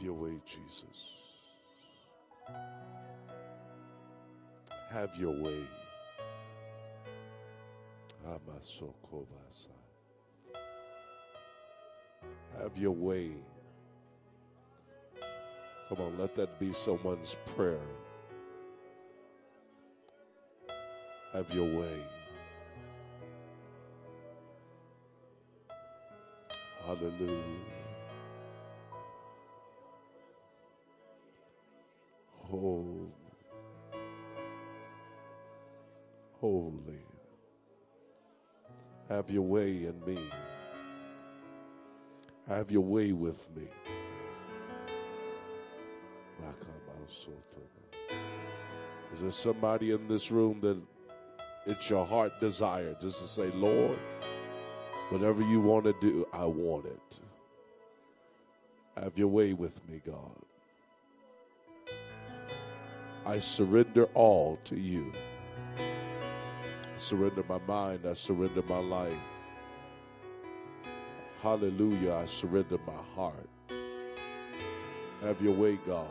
Have your way, Jesus. Have your way. Have your way. Come on, let that be someone's prayer. Have your way. Hallelujah. Holy. Holy. Have your way in me. Have your way with me. Is there somebody in this room that it's your heart desire just to say, Lord, whatever you want to do, I want it. Have your way with me, God. I surrender all to you. I surrender my mind. I surrender my life. Hallelujah. I surrender my heart. Have your way, God.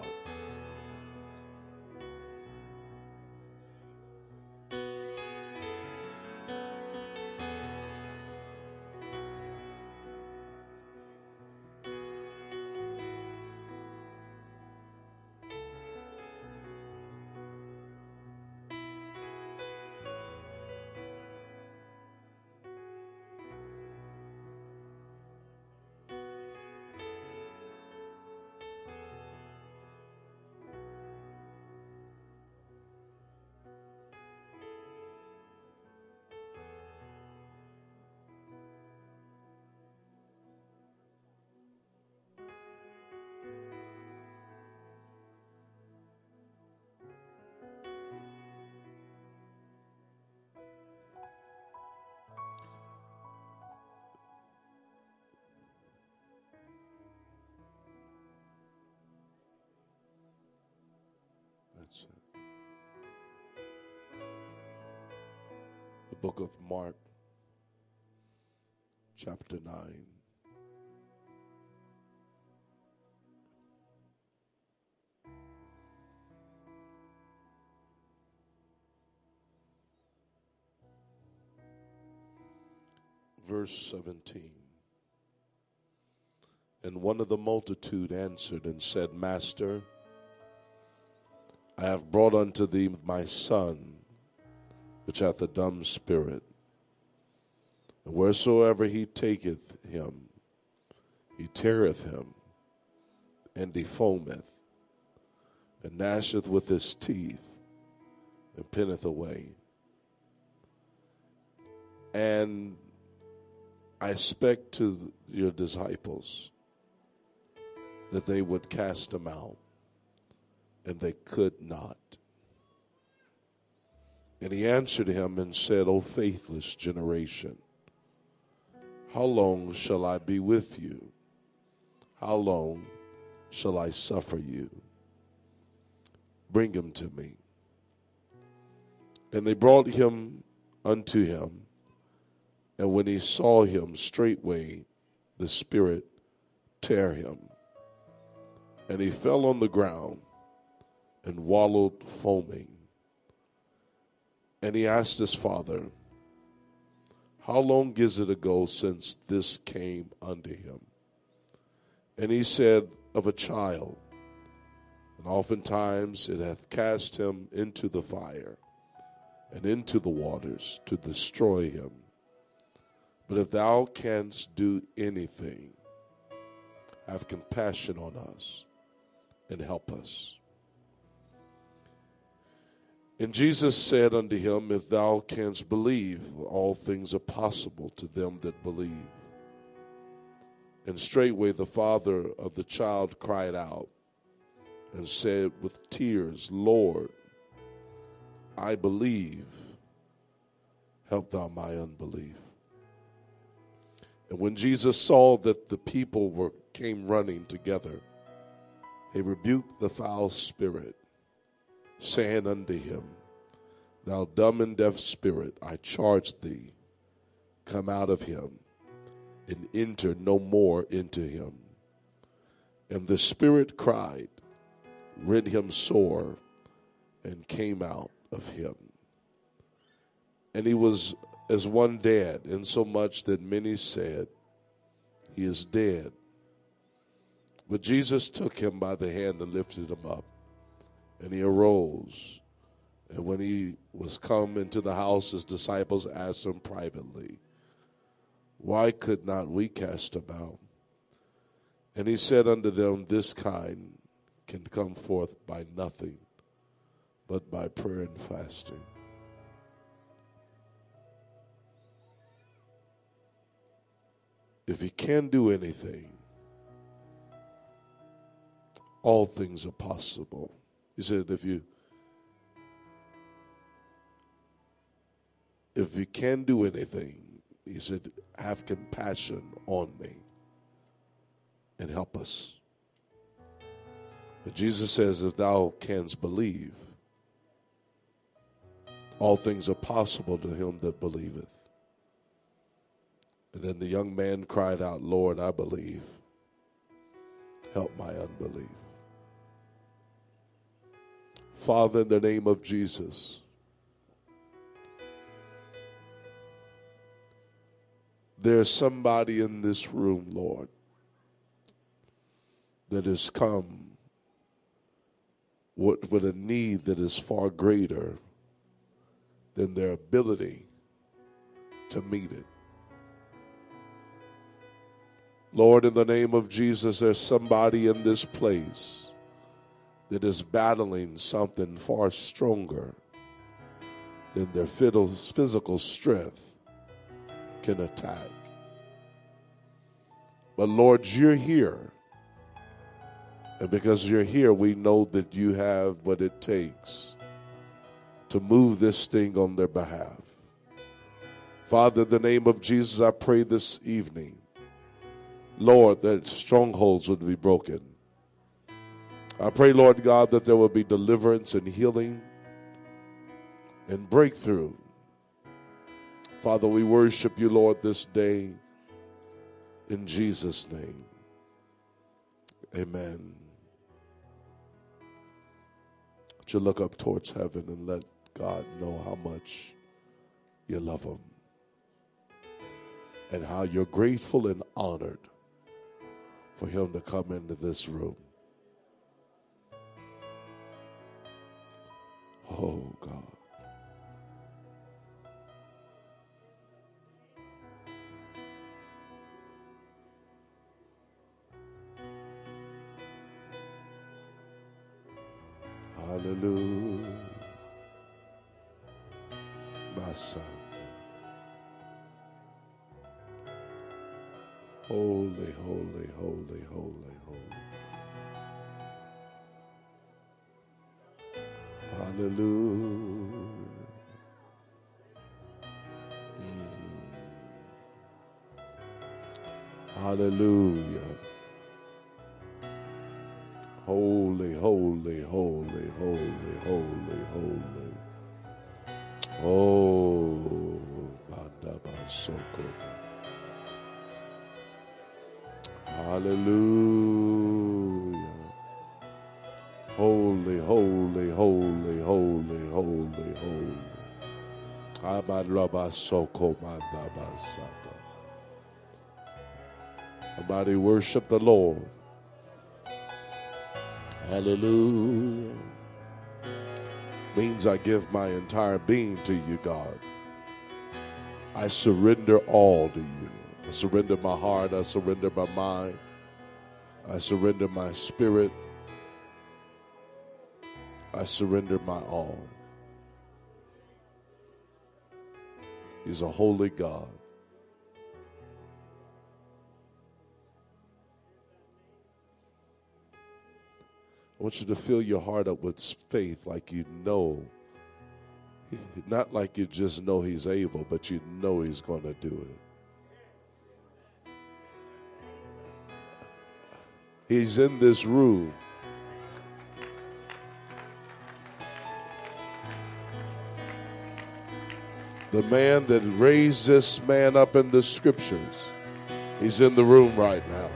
Book of Mark, chapter 9. Verse 17. And one of the multitude answered and said, Master, I have brought unto thee my son, which hath a dumb spirit. And wheresoever he taketh him, he teareth him, and defoameth, and gnasheth with his teeth, and pinneth away. And I spake to your disciples that they would cast him out and they could not. And he answered him and said, O faithless generation, how long shall I be with you? How long shall I suffer you? Bring him to me. And they brought him unto him. And when he saw him, straightway the Spirit tear him. And he fell on the ground and wallowed foaming. And he asked his father, How long is it ago since this came unto him? And he said, Of a child. And oftentimes it hath cast him into the fire and into the waters to destroy him. But if thou canst do anything, have compassion on us and help us. And Jesus said unto him, If thou canst believe, all things are possible to them that believe. And straightway the father of the child cried out and said with tears, Lord, I believe, help thou my unbelief. And when Jesus saw that the people were came running together, he rebuked the foul spirit saying unto him, Thou dumb and deaf spirit, I charge thee, come out of him and enter no more into him. And the Spirit cried, rent him sore, and came out of him. And he was as one dead, insomuch that many said, He is dead. But Jesus took him by the hand and lifted him up, and he arose. And when he was come into the house, his disciples asked him privately, Why could not we cast him out? And he said unto them, This kind can come forth by nothing but by prayer and fasting. If he can do anything, all things are possible. He said, if you if you can do anything, he said, have compassion on me and help us. But Jesus says, if thou canst believe, all things are possible to him that believeth. And then the young man cried out, Lord, I believe. Help my unbelief. Father, in the name of Jesus, there's somebody in this room, Lord, that has come with, with a need that is far greater than their ability to meet it. Lord, in the name of Jesus, there's somebody in this place that is battling something far stronger than their physical strength can attack. But Lord, you're here. And because you're here, we know that you have what it takes to move this thing on their behalf. Father, in the name of Jesus, I pray this evening, Lord, that strongholds would be broken. I pray, Lord God, that there will be deliverance and healing and breakthrough. Father, we worship you, Lord, this day in Jesus' name. Amen. Would you look up towards heaven and let God know how much you love Him and how you're grateful and honored for Him to come into this room. Oh, God. Hallelujah. My son. Holy, holy, holy, holy, holy. Hallelujah. Mm. Hallelujah. Holy, holy, holy, holy, holy, holy. Oh, Bandabasoko. Hallelujah. Holy, holy, holy, holy, holy, holy. Somebody worship the Lord. Hallelujah. Means I give my entire being to you, God. I surrender all to you. I surrender my heart. I surrender my mind. I surrender my spirit. I surrender my all. He's a holy God. I want you to fill your heart up with faith like you know. Not like you just know He's able, but you know He's going to do it. He's in this room. The man that raised this man up in the scriptures, he's in the room right now.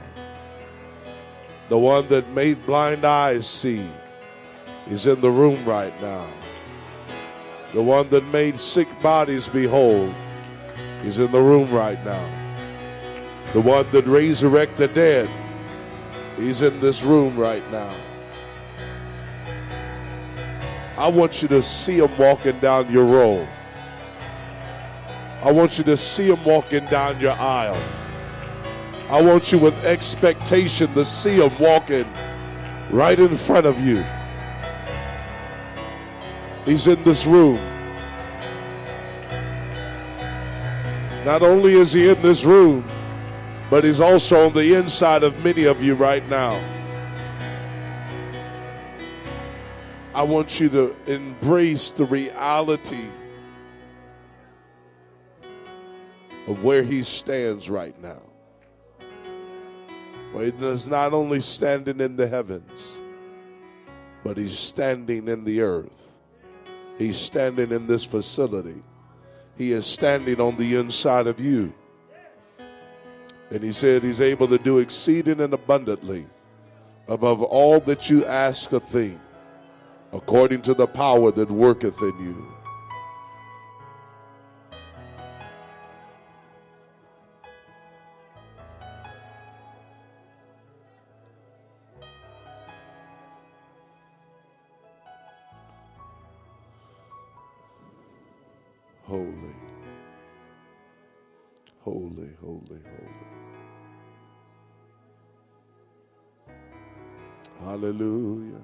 The one that made blind eyes see, he's in the room right now. The one that made sick bodies behold, he's in the room right now. The one that resurrected the dead, he's in this room right now. I want you to see him walking down your road. I want you to see him walking down your aisle. I want you with expectation to see him walking right in front of you. He's in this room. Not only is he in this room, but he's also on the inside of many of you right now. I want you to embrace the reality of where he stands right now. Well, he is not only standing in the heavens, but he's standing in the earth. He's standing in this facility. He is standing on the inside of you. And he said he's able to do exceeding and abundantly above all that you ask a thing, according to the power that worketh in you. Hallelujah.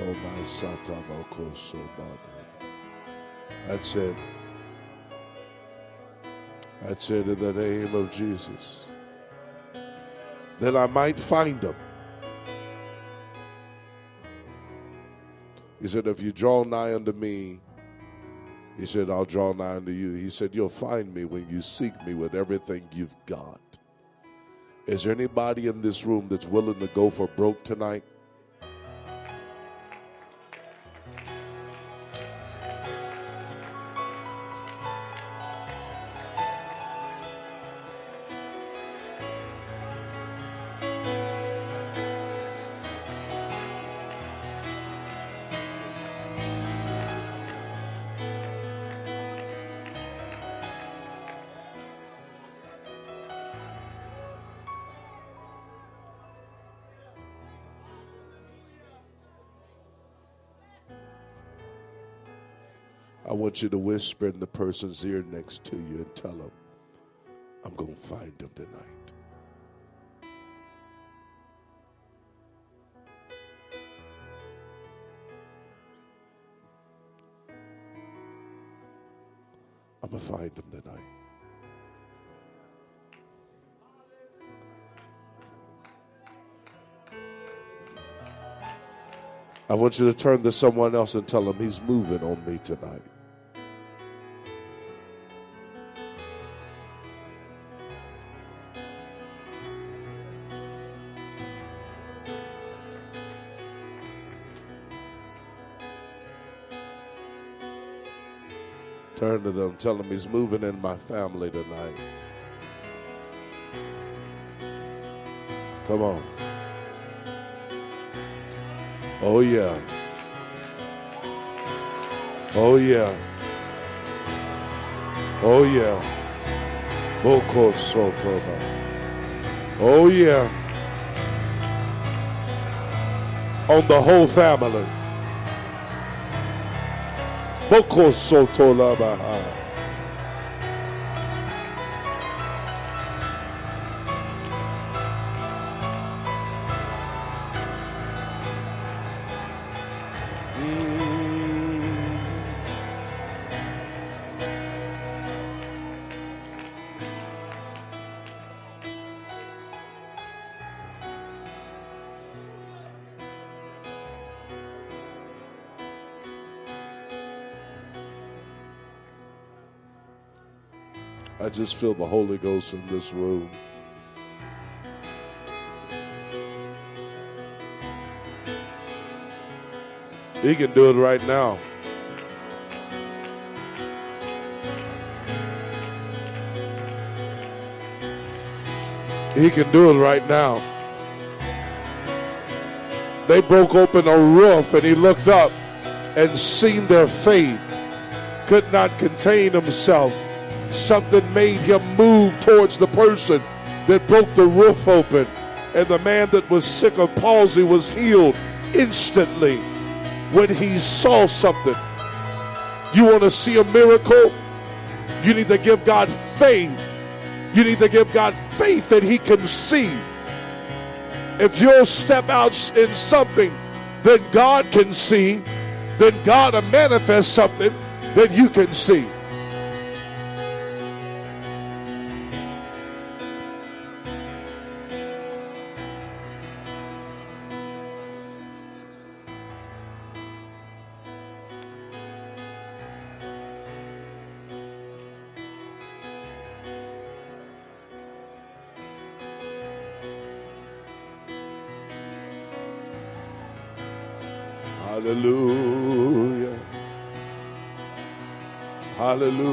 Oh my Satamoko Sobada. That's it. That's it in the name of Jesus. That I might find them He said, If you draw nigh unto me, he said, I'll draw nigh unto you. He said, You'll find me when you seek me with everything you've got. Is there anybody in this room that's willing to go for broke tonight? You to whisper in the person's ear next to you and tell them, I'm going to find them tonight. I'm going to find them tonight. I want you to turn to someone else and tell them he's moving on me tonight. Turn to them, tell them he's moving in my family tonight. Come on. Oh, yeah. Oh, yeah. Oh, yeah. Boko Sotoba. Oh, yeah. On the whole family. Boko Sotolabaha. I just feel the Holy Ghost in this room. He can do it right now. He can do it right now. They broke open a roof and he looked up and seen their faith. Could not contain himself. Something made him move towards the person that broke the roof open. And the man that was sick of palsy was healed instantly when he saw something. You want to see a miracle? You need to give God faith. You need to give God faith that He can see. If you'll step out in something that God can see, then God will manifest something that you can see. Hallelujah.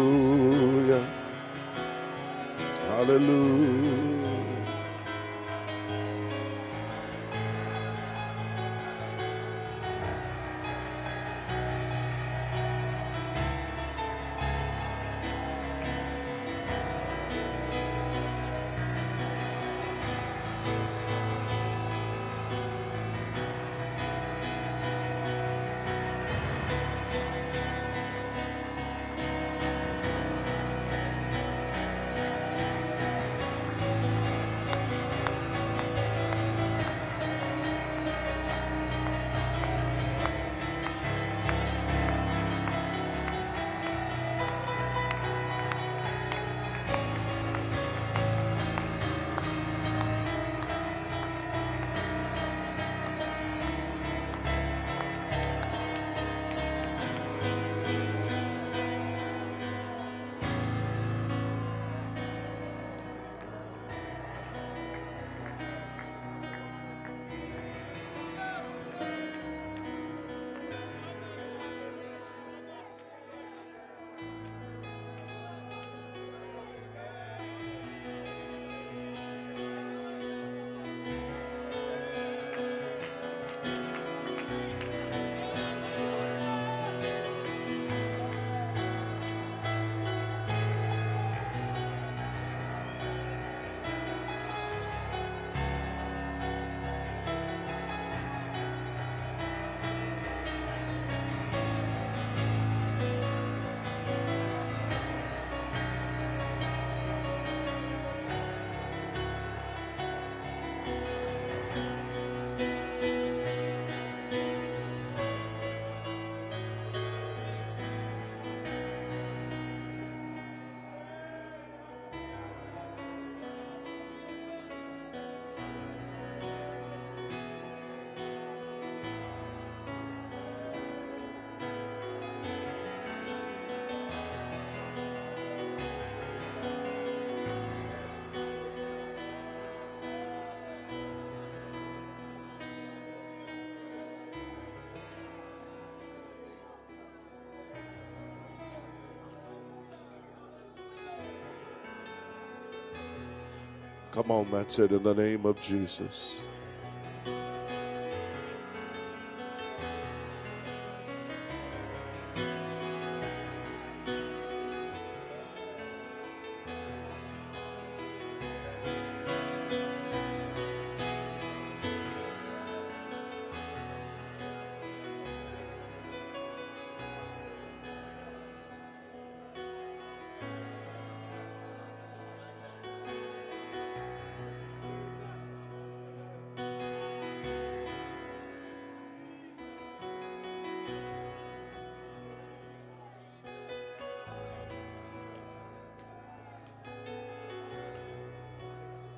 Come on, that's it in the name of Jesus.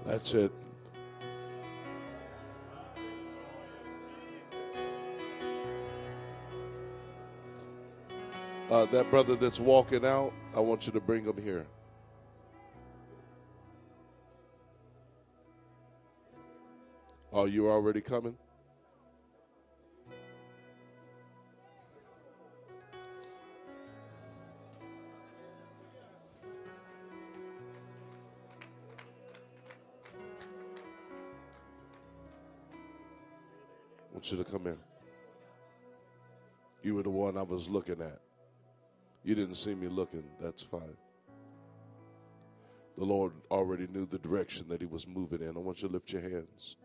That's it. Uh, that brother that's walking out, I want you to bring him here. Are you already coming? You to come in. You were the one I was looking at. You didn't see me looking, that's fine. The Lord already knew the direction that He was moving in. I want you to lift your hands.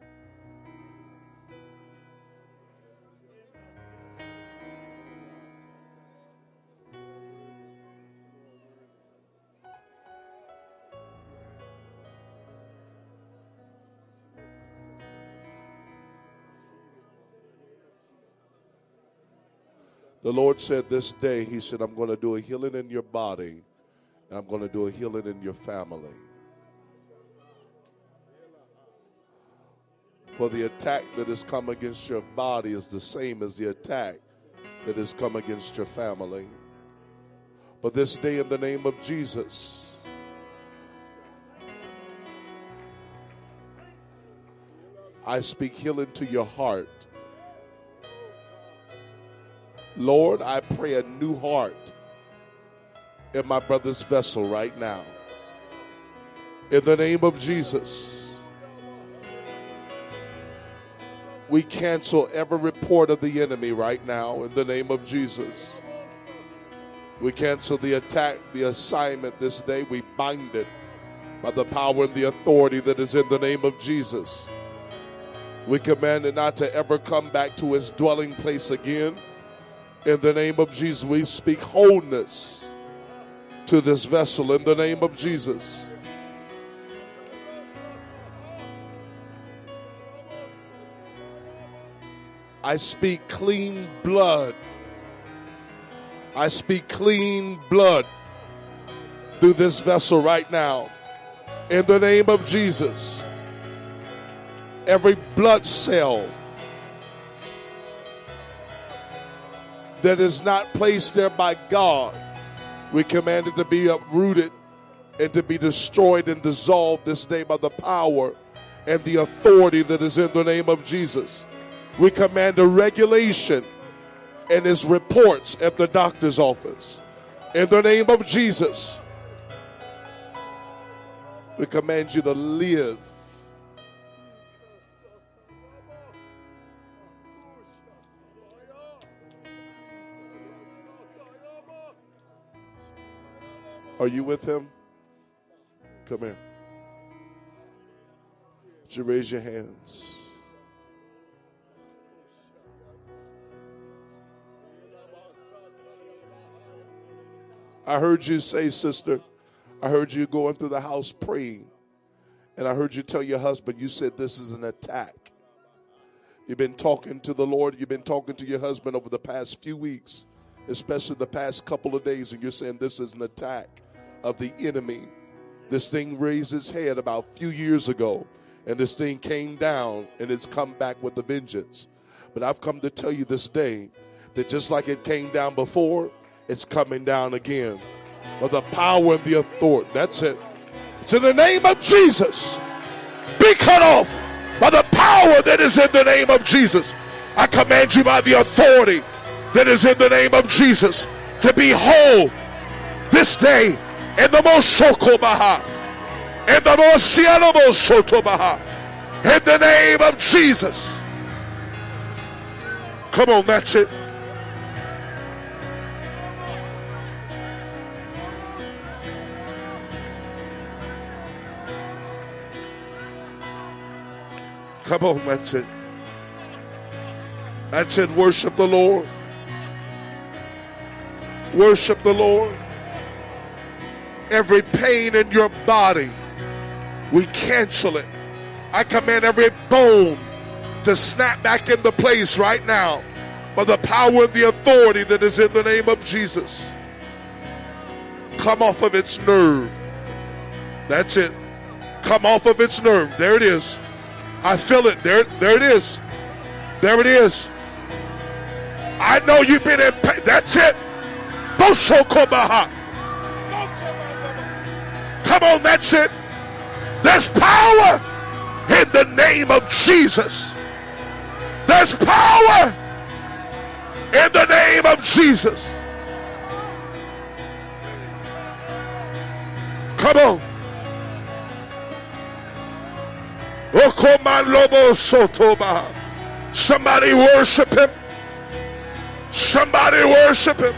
The Lord said this day, He said, I'm going to do a healing in your body and I'm going to do a healing in your family. For the attack that has come against your body is the same as the attack that has come against your family. But this day, in the name of Jesus, I speak healing to your heart. Lord, I pray a new heart in my brother's vessel right now. In the name of Jesus, we cancel every report of the enemy right now in the name of Jesus. We cancel the attack, the assignment this day. We bind it by the power and the authority that is in the name of Jesus. We command it not to ever come back to his dwelling place again. In the name of Jesus, we speak wholeness to this vessel in the name of Jesus. I speak clean blood. I speak clean blood through this vessel right now. In the name of Jesus. Every blood cell that is not placed there by God, we command it to be uprooted and to be destroyed and dissolved this day by the power and the authority that is in the name of Jesus. We command a regulation and his reports at the doctor's office. In the name of Jesus, we command you to live Are you with him? Come here. Would you raise your hands? I heard you say, sister, I heard you going through the house praying. And I heard you tell your husband, you said this is an attack. You've been talking to the Lord, you've been talking to your husband over the past few weeks, especially the past couple of days, and you're saying this is an attack of the enemy. This thing raised its head about a few years ago, and this thing came down and it's come back with a vengeance. But I've come to tell you this day that just like it came down before, it's coming down again. By the power and the authority. That's it. It's in the name of Jesus. Be cut off by the power that is in the name of Jesus. I command you by the authority that is in the name of Jesus to be whole this day in the Mosokobaha, in the Mosianomosotobaha, in the name of Jesus. Come on, that's it. Come on, that's it. That's it. Worship the Lord. Worship the Lord every pain in your body, we cancel it. I command every bone to snap back into place right now by the power and the authority that is in the name of Jesus. Come off of its nerve. That's it. Come off of its nerve. There it is. I feel it. There, there it is. There it is. I know you've been in pain. That's it. Boshokobaha. Come on, that's it. There's power in the name of Jesus. There's power in the name of Jesus. Come on. Oh, Sotoba. Somebody worship him. Somebody worship him.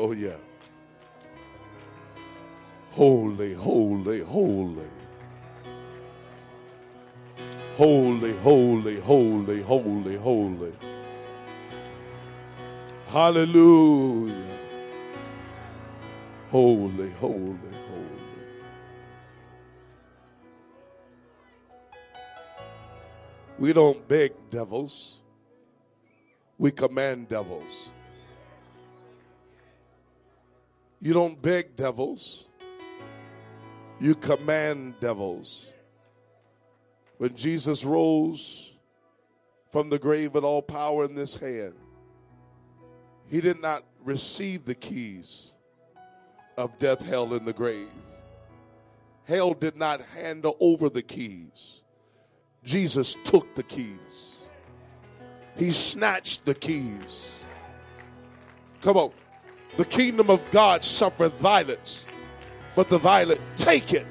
Oh, yeah. Holy, holy, holy. Holy, holy, holy, holy, holy. Hallelujah. Holy, holy, holy. We don't beg devils, we command devils. You don't beg devils, you command devils. When Jesus rose from the grave with all power in this hand, he did not receive the keys of death, hell, and the grave. Hell did not hand over the keys. Jesus took the keys. He snatched the keys. Come on. The kingdom of God suffereth violence, but the violent take it.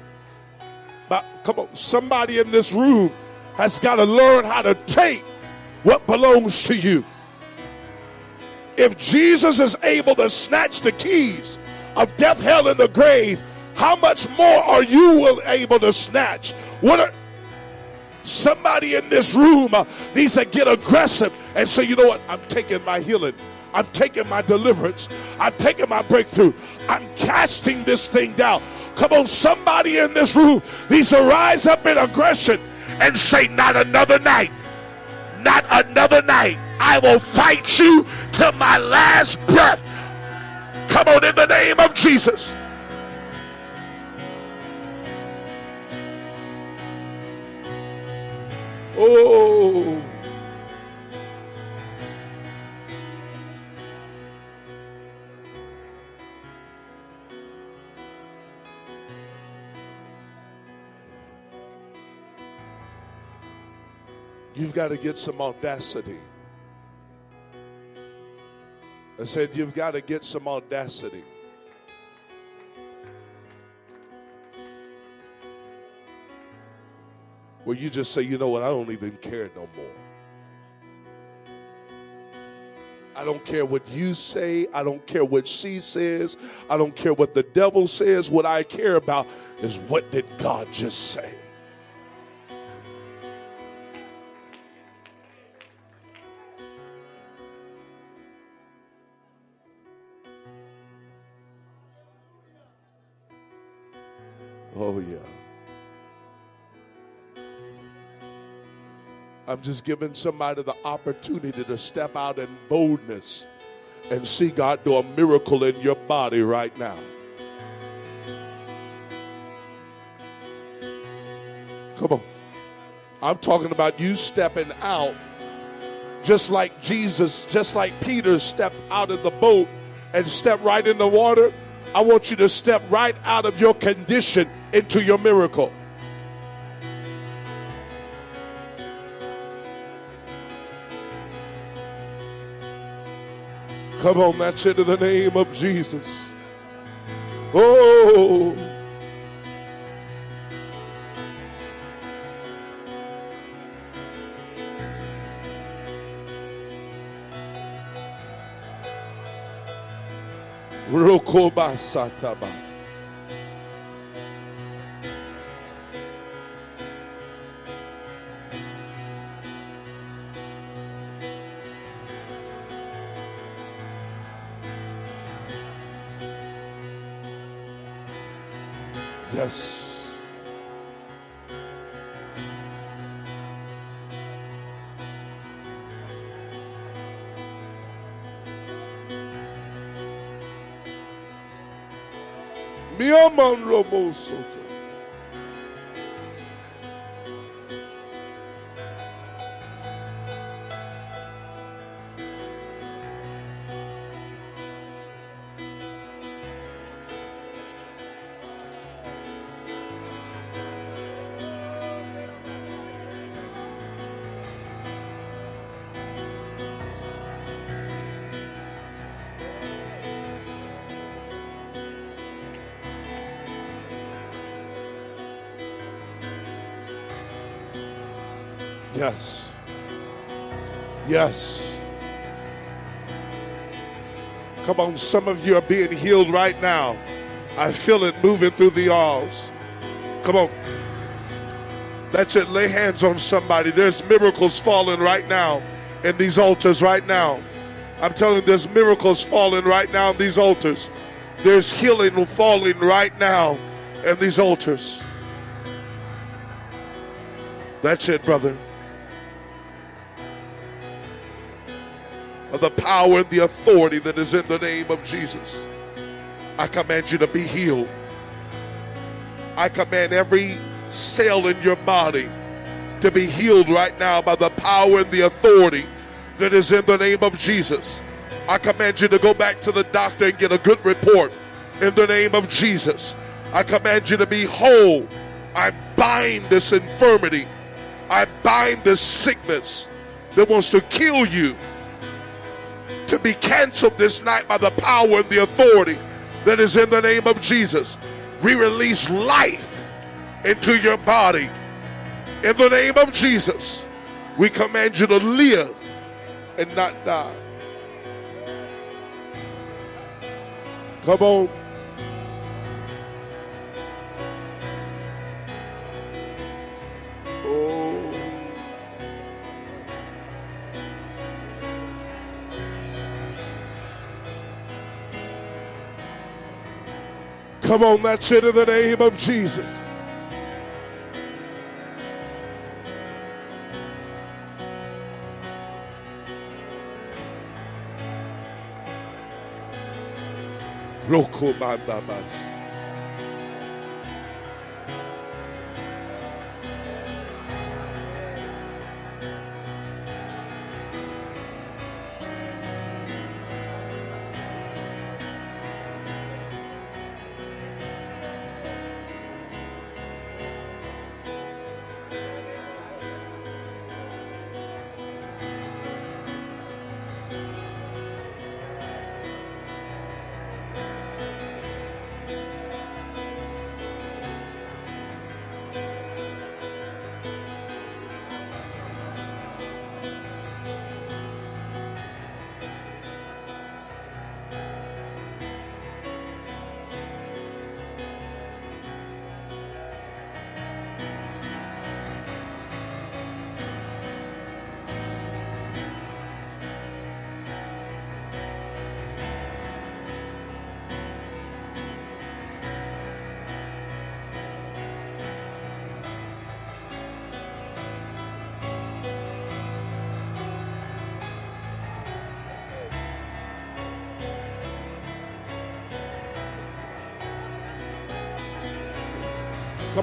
But come on, somebody in this room has got to learn how to take what belongs to you. If Jesus is able to snatch the keys of death, hell, and the grave, how much more are you able to snatch? What are somebody in this room uh, needs to get aggressive and say, you know what? I'm taking my healing. I'm taking my deliverance. I'm taking my breakthrough. I'm casting this thing down. Come on, somebody in this room needs to rise up in aggression and say, Not another night. Not another night. I will fight you till my last breath. Come on, in the name of Jesus. Oh. You've got to get some audacity. I said, You've got to get some audacity. Where you just say, You know what? I don't even care no more. I don't care what you say. I don't care what she says. I don't care what the devil says. What I care about is what did God just say? Oh, yeah. I'm just giving somebody the opportunity to step out in boldness and see God do a miracle in your body right now. Come on. I'm talking about you stepping out just like Jesus, just like Peter stepped out of the boat and stepped right in the water. I want you to step right out of your condition into your miracle. Come on, that's it in the name of Jesus. Oh. Rokoba Yes. Miaman Robosoto. Yes. Yes. Come on, some of you are being healed right now. I feel it moving through the aisles. Come on. That's it. Lay hands on somebody. There's miracles falling right now in these altars right now. I'm telling you, there's miracles falling right now in these altars. There's healing falling right now in these altars. That's it, brother. Of the power and the authority that is in the name of Jesus. I command you to be healed. I command every cell in your body to be healed right now by the power and the authority that is in the name of Jesus. I command you to go back to the doctor and get a good report in the name of Jesus. I command you to be whole. I bind this infirmity. I bind this sickness that wants to kill you to be canceled this night by the power and the authority that is in the name of Jesus. We release life into your body. In the name of Jesus, we command you to live and not die. Come on. Oh. Come on, that's it in the name of Jesus. Roko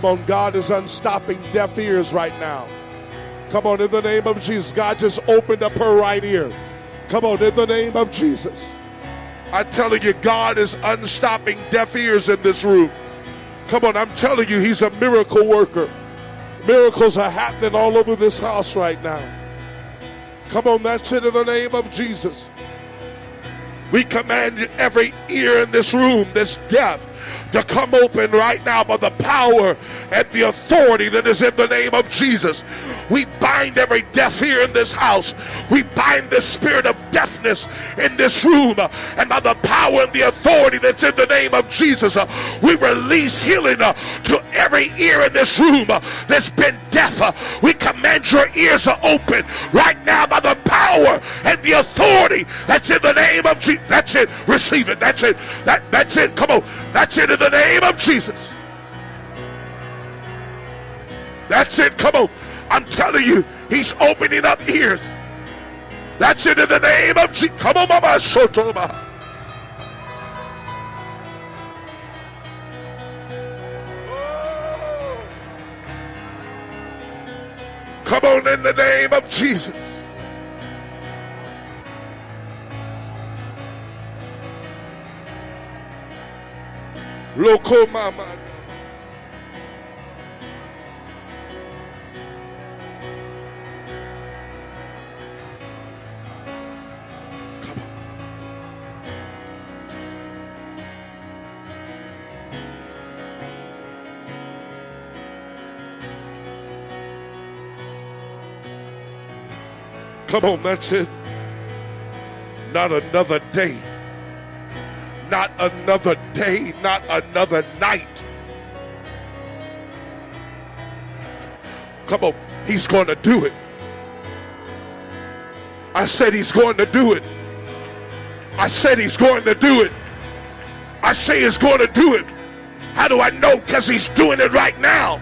Come on, God is unstopping deaf ears right now. Come on, in the name of Jesus. God just opened up her right ear. Come on, in the name of Jesus. I'm telling you, God is unstopping deaf ears in this room. Come on, I'm telling you, He's a miracle worker. Miracles are happening all over this house right now. Come on, that's it in the name of Jesus. We command every ear in this room that's deaf to come open right now by the power and the authority that is in the name of Jesus. We bind every deaf ear in this house. We bind the spirit of deafness in this room. And by the power and the authority that's in the name of Jesus, uh, we release healing uh, to every ear in this room uh, that's been deaf. We command your ears to open right now by the power and the authority that's in the name of Jesus. That's it. Receive it. That's it. That, that's it. Come on. That's it in the name of Jesus. That's it. Come on. I'm telling you, he's opening up ears. That's it in the name of Jesus. Come on, Mama Sotoma. Come on in the name of Jesus. Loco mama. Come on, that's it. Not another day. Not another day. Not another night. Come on, he's going to do it. I said he's going to do it. I said he's going to do it. I say he's going to do it. How do I know? Because he's doing it right now.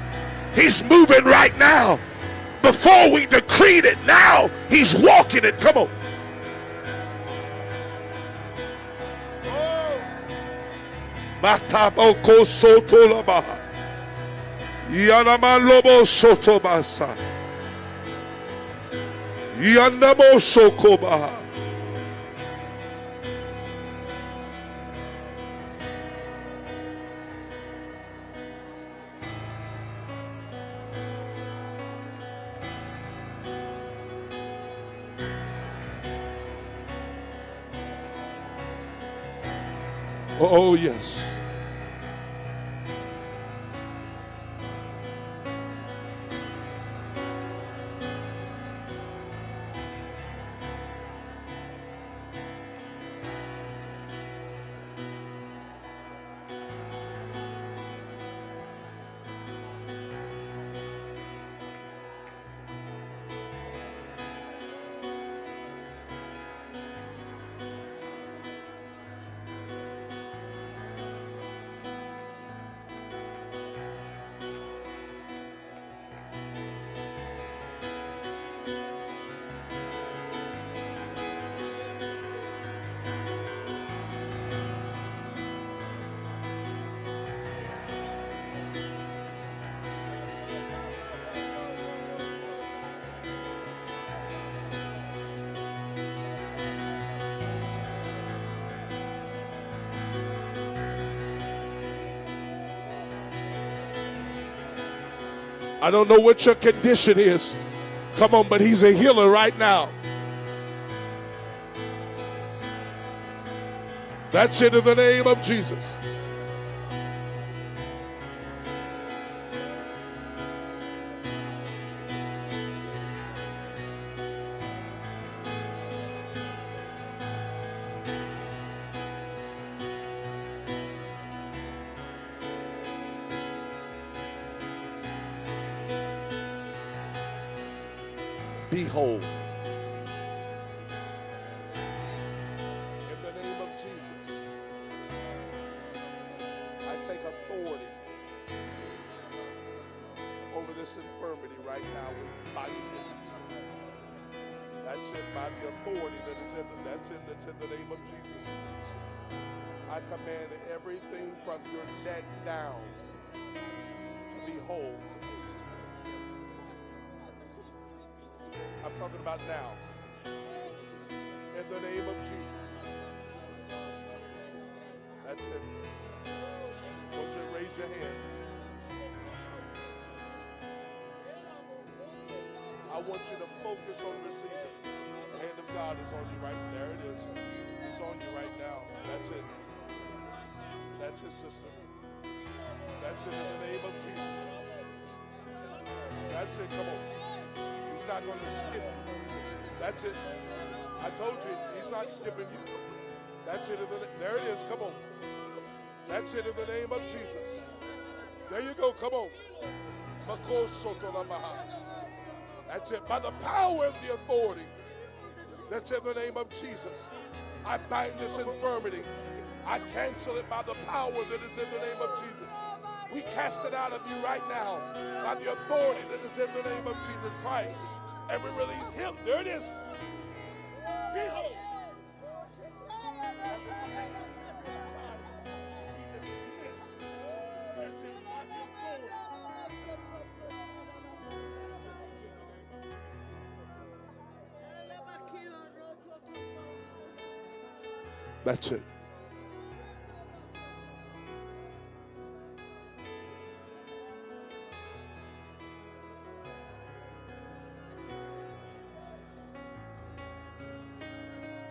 He's moving right now. Before we decreed it, now he's walking it. Come on. Mataboko soto labaha. Yanamalobo soto basa. Yanamo sokobaha. Oh, oh, yes. I don't know what your condition is. Come on, but he's a healer right now. That's it in the name of Jesus. Whole. In the name of Jesus, I take authority over this infirmity right now with body That's it by the authority that is in that's that's in the name of Jesus. I command everything from your neck down to be whole. I'm talking about now. In the name of Jesus. That's it. I want you to raise your hands. I want you to focus on receiving. The hand of God is on you right there. It is. It's on you right now. That's it. That's his sister. That's it in the name of Jesus. That's it. Come on. Not going to skip you. That's it. I told you, he's not skipping you. That's it. The, there it is. Come on. That's it in the name of Jesus. There you go. Come on. That's it. By the power and the authority that's in the name of Jesus. I bind this infirmity. I cancel it by the power that is in the name of Jesus. We cast it out of you right now by the authority that is in the name of Jesus Christ. Every release, him. There it is. Behold. That's it.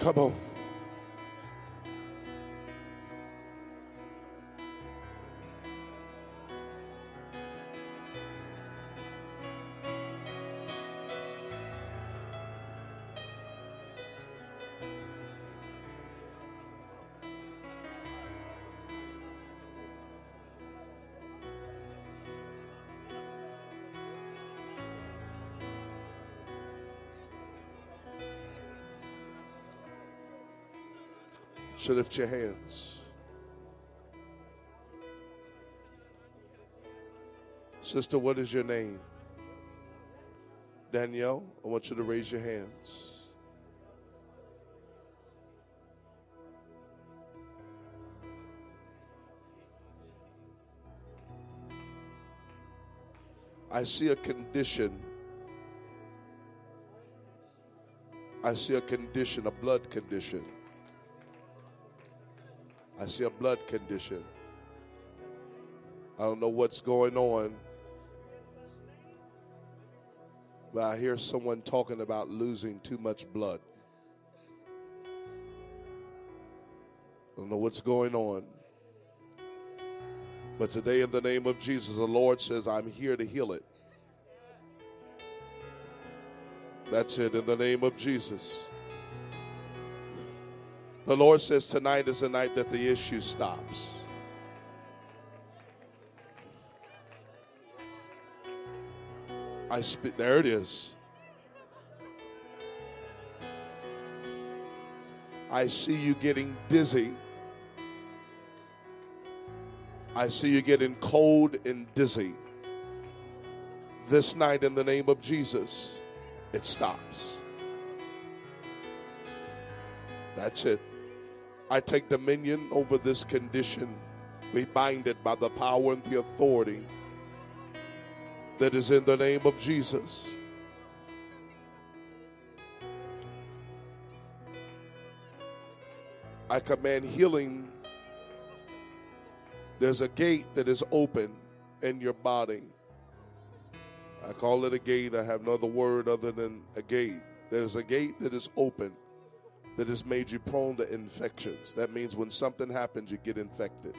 Come on. So lift your hands. Sister, what is your name? Danielle, I want you to raise your hands. I see a condition. I see a condition, a blood condition. I see a blood condition. I don't know what's going on, but I hear someone talking about losing too much blood. I don't know what's going on. But today, in the name of Jesus, the Lord says, I'm here to heal it. That's it, in the name of Jesus. The Lord says, Tonight is the night that the issue stops. I speak, there it is. I see you getting dizzy I see you getting cold and dizzy. This night, in the name of Jesus, it stops. That's it. I take dominion over this condition. We bind it by the power and the authority that is in the name of Jesus. I command healing there's a gate that is open in your body. I call it a gate. I have no other word other than a gate. There's a gate that is open that has made you prone to infections. That means when something happens, you get infected.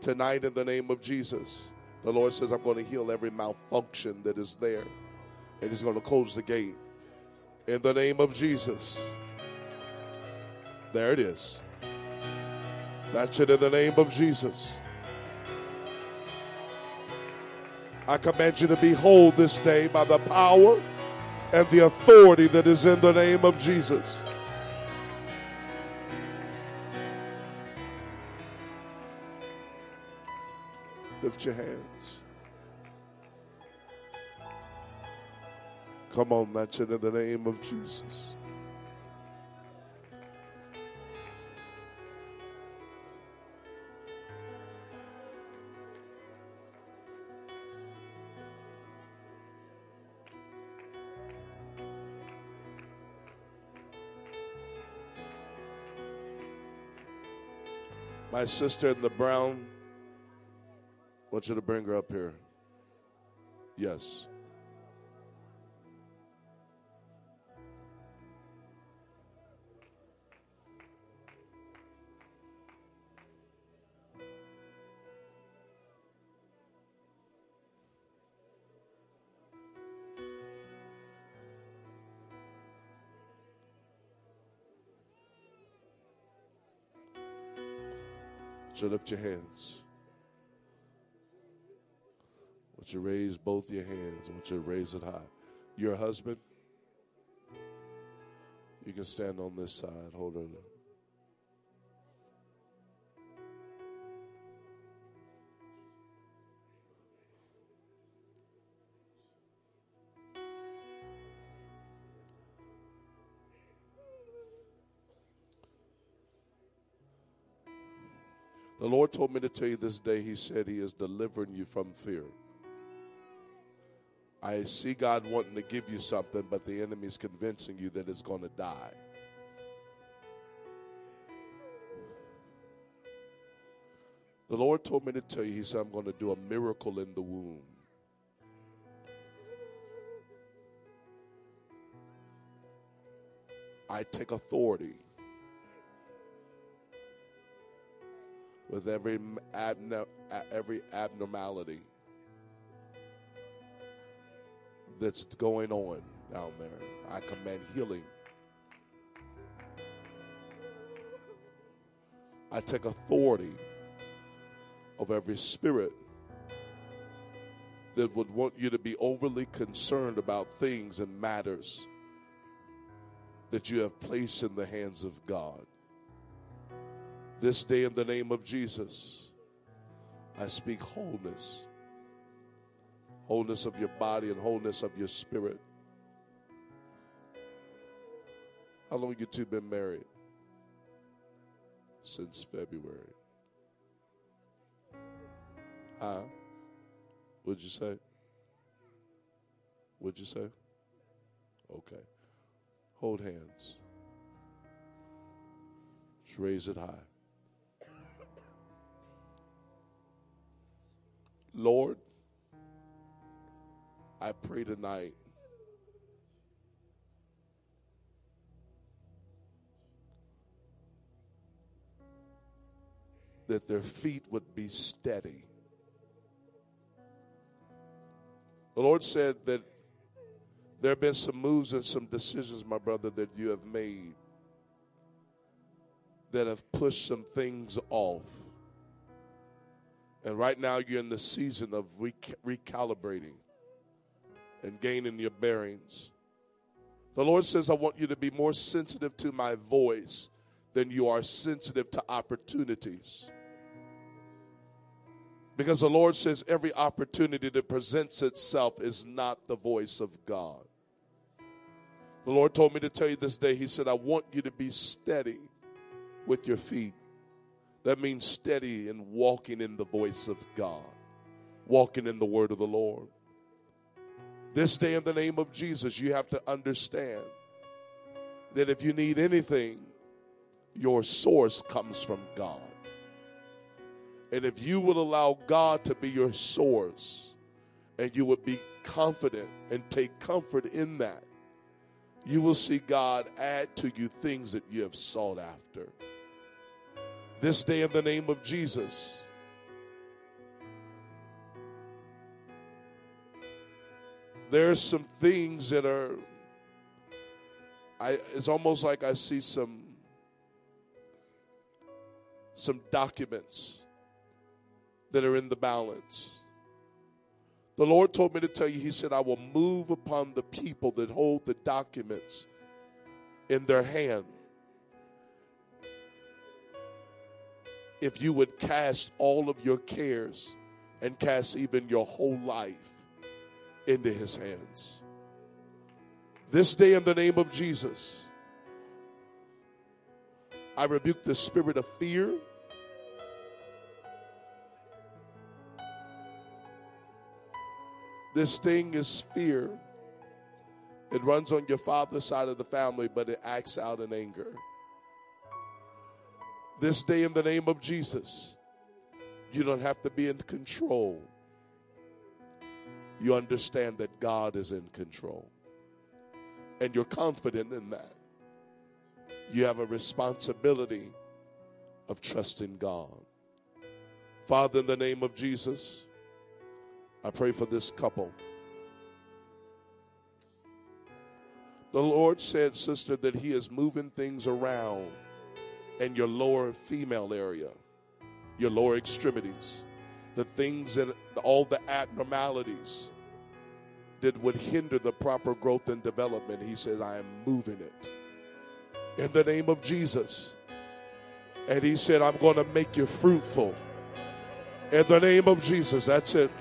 Tonight, in the name of Jesus, the Lord says, I'm going to heal every malfunction that is there. And He's going to close the gate. In the name of Jesus. There it is. That's it in the name of Jesus. I command you to be whole this day by the power and the authority that is in the name of Jesus. Lift your hands. Come on, that's in the name of Jesus. My sister in the brown, I want you to bring her up here. Yes. So lift your hands. Want you to raise both your hands. I want you to raise it high. Your husband, you can stand on this side. Hold on. The Lord told me to tell you this day, He said He is delivering you from fear. I see God wanting to give you something, but the enemy is convincing you that it's going to die. The Lord told me to tell you, He said, I'm going to do a miracle in the womb. I take authority with every, every abnormality that's going on down there. I command healing. I take authority of every spirit that would want you to be overly concerned about things and matters that you have placed in the hands of God. This day, in the name of Jesus, I speak wholeness wholeness of your body and wholeness of your spirit. How long you two been married? Since February. Huh? What'd you say? What'd you say? Okay. Hold hands. Just raise it high. Lord, I pray tonight that their feet would be steady. The Lord said that there have been some moves and some decisions, my brother, that you have made that have pushed some things off. And right now you're in the season of recalibrating and gaining your bearings. The Lord says, I want you to be more sensitive to my voice than you are sensitive to opportunities. Because the Lord says every opportunity that presents itself is not the voice of God. The Lord told me to tell you this day, He said, I want you to be steady with your feet. That means steady and walking in the voice of God, walking in the word of the Lord. This day, in the name of Jesus, you have to understand that if you need anything, your source comes from God. And if you will allow God to be your source and you would be confident and take comfort in that, you will see God add to you things that you have sought after. This day, in the name of Jesus, there's some things that are I it's almost like I see some some documents that are in the balance. The Lord told me to tell you, He said, I will move upon the people that hold the documents in their hand. If you would cast all of your cares and cast even your whole life into His hands. This day, in the name of Jesus, I rebuke the spirit of fear This thing is fear. It runs on your father's side of the family, but it acts out in anger. This day, in the name of Jesus, you don't have to be in control. You understand that God is in control. And you're confident in that. You have a responsibility of trusting God. Father, in the name of Jesus, I pray for this couple. The Lord said, sister, that He is moving things around in your lower female area, your lower extremities, the things that all the abnormalities that would hinder the proper growth and development. He said, I am moving it in the name of Jesus. And He said, I'm going to make you fruitful in the name of Jesus. That's it.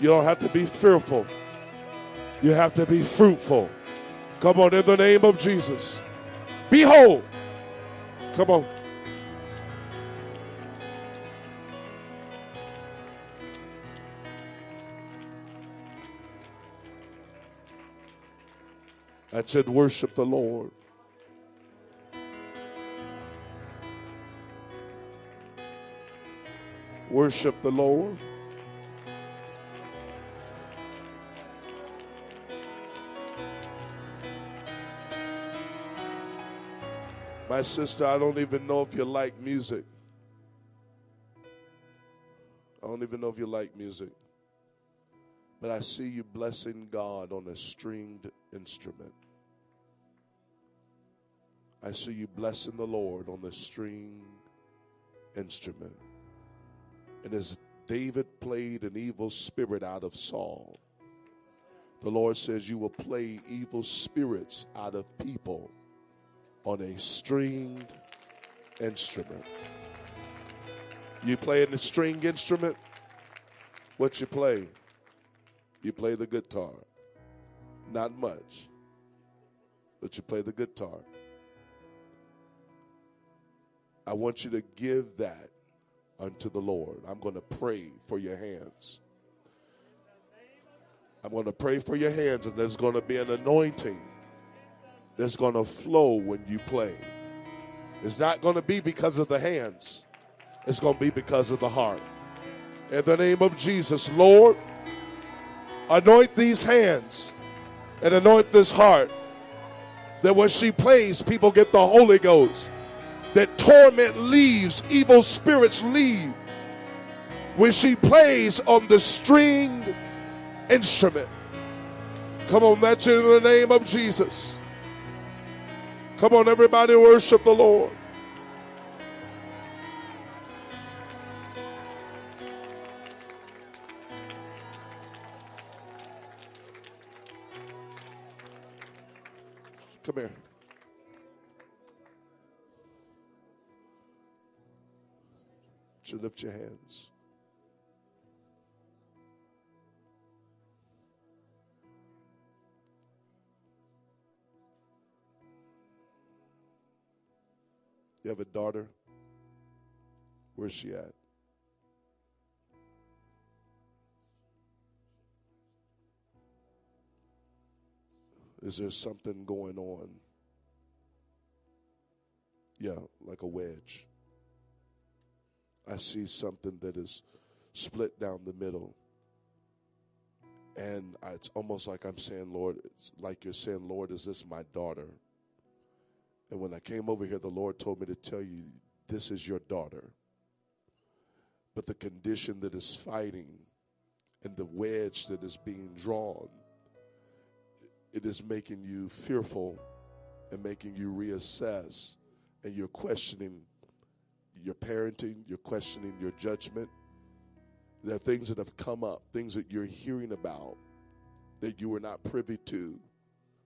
You don't have to be fearful. You have to be fruitful. Come on, in the name of Jesus. Behold. Come on. I said, worship the Lord. Worship the Lord. My sister, I don't even know if you like music. I don't even know if you like music. But I see you blessing God on a stringed instrument. I see you blessing the Lord on the string instrument. And as David played an evil spirit out of Saul, the Lord says you will play evil spirits out of people on a stringed instrument. You play a string instrument? What you play? You play the guitar. Not much, but you play the guitar. I want you to give that unto the Lord. I'm going to pray for your hands. I'm going to pray for your hands, and there's going to be an anointing that's going to flow when you play. It's not going to be because of the hands, it's going to be because of the heart. In the name of Jesus, Lord, anoint these hands and anoint this heart that when she plays, people get the Holy Ghost. That torment leaves, evil spirits leave. When she plays on the stringed instrument. Come on, that's in the name of Jesus. Come on, everybody, worship the Lord. Come here. Would you lift your hands? You have a daughter? Where's she at? Is there something going on? Yeah, like a wedge. I see something that is split down the middle. And it's almost like I'm saying, Lord, it's like you're saying, Lord, is this my daughter? And when I came over here, the Lord told me to tell you, this is your daughter. But the condition that is fighting and the wedge that is being drawn, it is making you fearful and making you reassess. And you're questioning your parenting, you're questioning your judgment. There are things that have come up, things that you're hearing about that you were not privy to,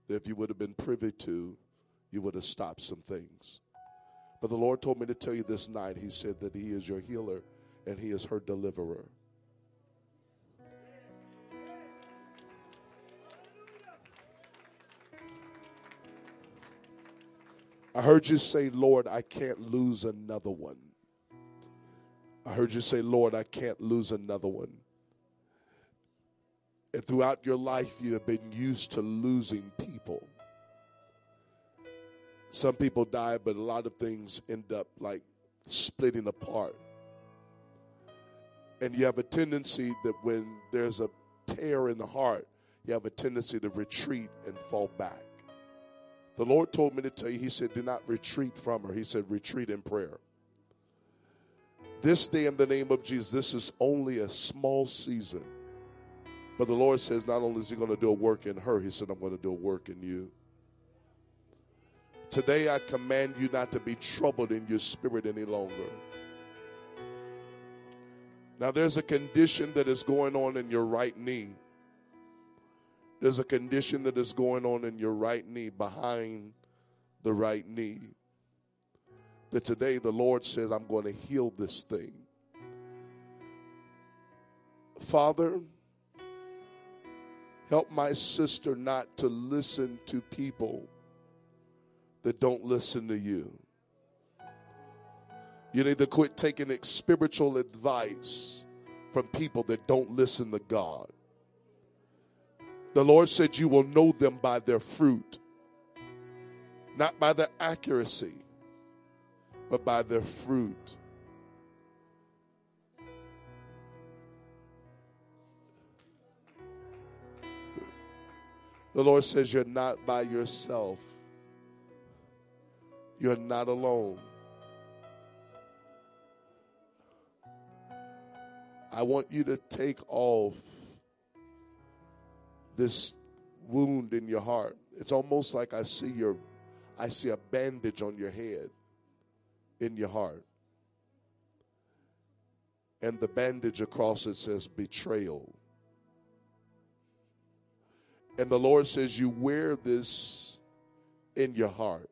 that if you would have been privy to, you would have stopped some things. But the Lord told me to tell you this night, He said that He is your healer and He is her deliverer. I heard you say, Lord, I can't lose another one. I heard you say, Lord, I can't lose another one. And throughout your life, you have been used to losing people. Some people die, but a lot of things end up like splitting apart. And you have a tendency that when there's a tear in the heart, you have a tendency to retreat and fall back. The Lord told me to tell you, He said, do not retreat from her. He said, retreat in prayer. This day, in the name of Jesus, this is only a small season. But the Lord says, not only is He going to do a work in her, He said, I'm going to do a work in you. Today I command you not to be troubled in your spirit any longer. Now there's a condition that is going on in your right knee. There's a condition that is going on in your right knee, behind the right knee. That today the Lord says, I'm going to heal this thing. Father, help my sister not to listen to people that don't listen to you. You need to quit taking spiritual advice from people that don't listen to God. The Lord said, You will know them by their fruit, not by their accuracy, but by their fruit. The Lord says, You're not by yourself. You're not alone. I want you to take off this wound in your heart. It's almost like I see your I see a bandage on your head in your heart. And the bandage across it says betrayal. And the Lord says you wear this in your heart.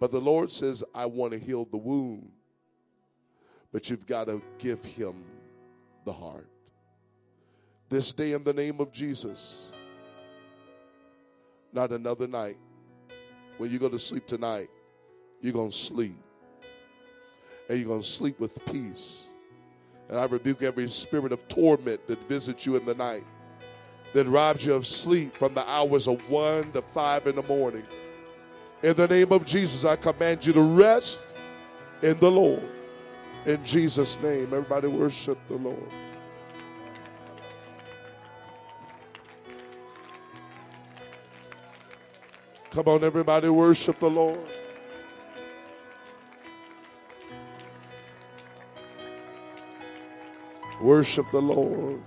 But the Lord says, I want to heal the wound. but you've got to give him the heart. This day, in the name of Jesus, not another night. When you go to sleep tonight, you're going to sleep. And you're going to sleep with peace. And I rebuke every spirit of torment that visits you in the night, that robs you of sleep from the hours of 1 to 5 in the morning. In the name of Jesus, I command you to rest in the Lord. In Jesus' name, everybody worship the Lord. Come on, everybody, worship the Lord. Worship the Lord.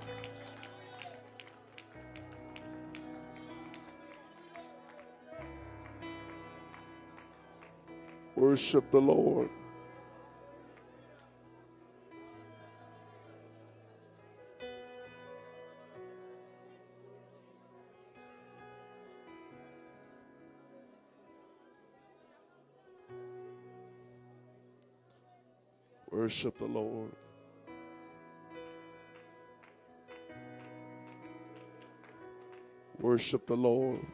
Worship the Lord. Worship the Lord. Worship the Lord.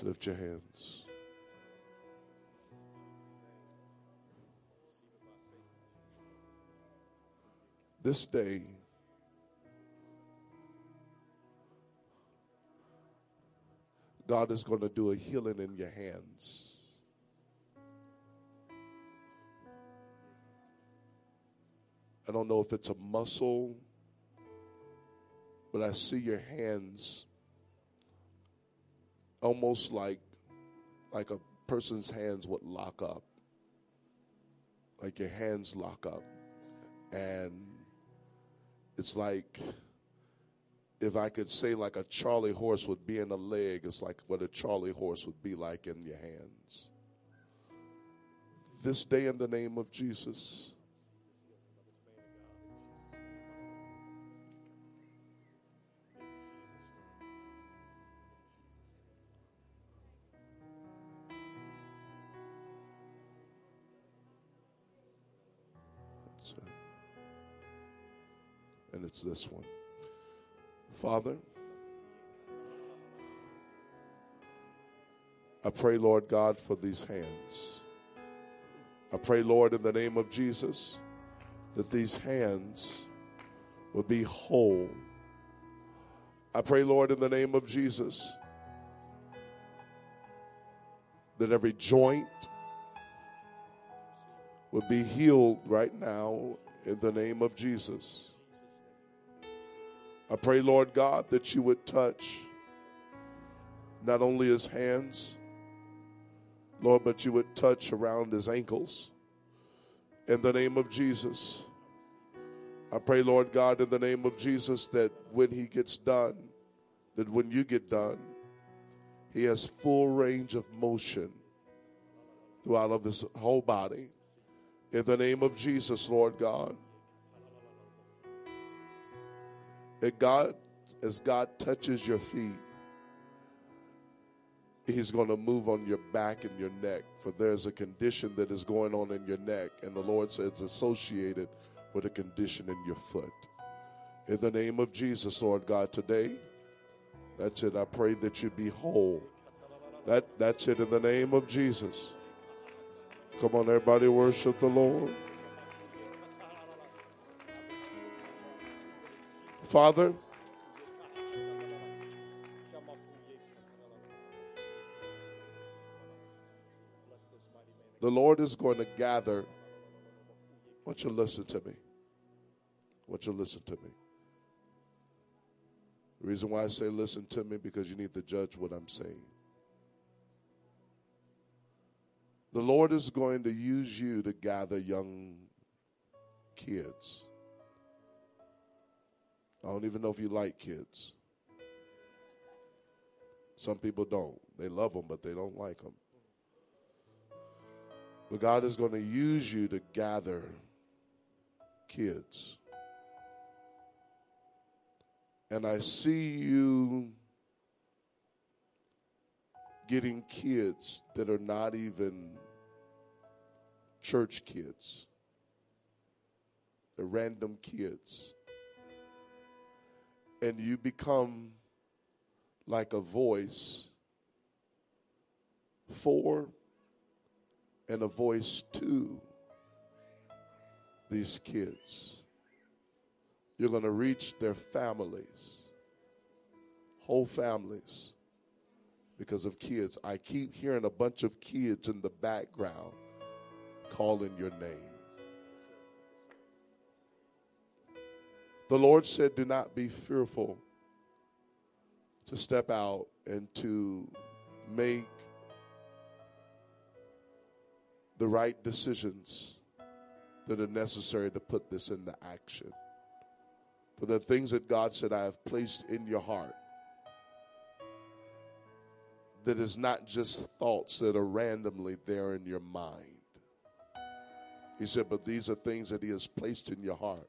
Just lift your hands. This day, God is going to do a healing in your hands. I don't know if it's a muscle, but I see your hands almost like like a person's hands would lock up. Like your hands lock up. And it's like if I could say like a Charlie horse would be in a leg, it's like what a Charlie horse would be like in your hands. This day in the name of Jesus. It's this one. Father, I pray, Lord God, for these hands. I pray, Lord, in the name of Jesus, that these hands will be whole. I pray, Lord, in the name of Jesus, that every joint will be healed right now in the name of Jesus. I pray, Lord God, that you would touch not only his hands, Lord, but you would touch around his ankles in the name of Jesus. I pray, Lord God, in the name of Jesus, that when he gets done, that when you get done, he has full range of motion throughout of his whole body. In the name of Jesus, Lord God. And God, as God touches your feet, He's going to move on your back and your neck, for there's a condition that is going on in your neck, and the Lord says it's associated with a condition in your foot. In the name of Jesus, Lord God, today, that's it. I pray that you be whole. That, that's it in the name of Jesus. Come on, everybody, worship the Lord. Father, the Lord is going to gather. I want you listen to me. I want you listen to me. The reason why I say listen to me because you need to judge what I'm saying. The Lord is going to use you to gather young kids. I don't even know if you like kids. Some people don't. They love them, but they don't like them. But God is going to use you to gather kids. And I see you getting kids that are not even church kids, they're random kids. And you become like a voice for and a voice to these kids. You're going to reach their families, whole families, because of kids. I keep hearing a bunch of kids in the background calling your name. The Lord said, Do not be fearful to step out and to make the right decisions that are necessary to put this into action. For the things that God said, I have placed in your heart, that is not just thoughts that are randomly there in your mind. He said, but these are things that He has placed in your heart.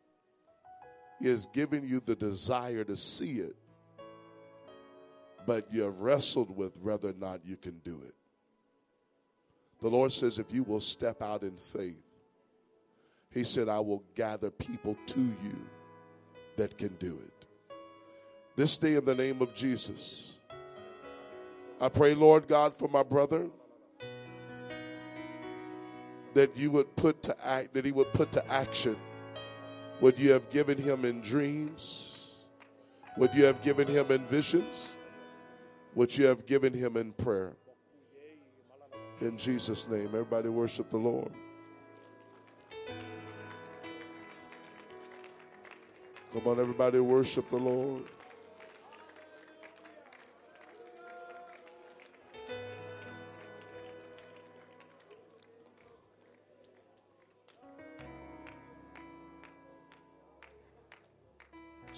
Has given you the desire to see it, but you have wrestled with whether or not you can do it. The Lord says, if you will step out in faith, He said, I will gather people to you that can do it. This day, in the name of Jesus, I pray, Lord God, for my brother that you would put to act, that he would put to action what you have given him in dreams, what you have given him in visions, what you have given him in prayer. In Jesus' name, everybody worship the Lord. Come on, everybody, worship the Lord.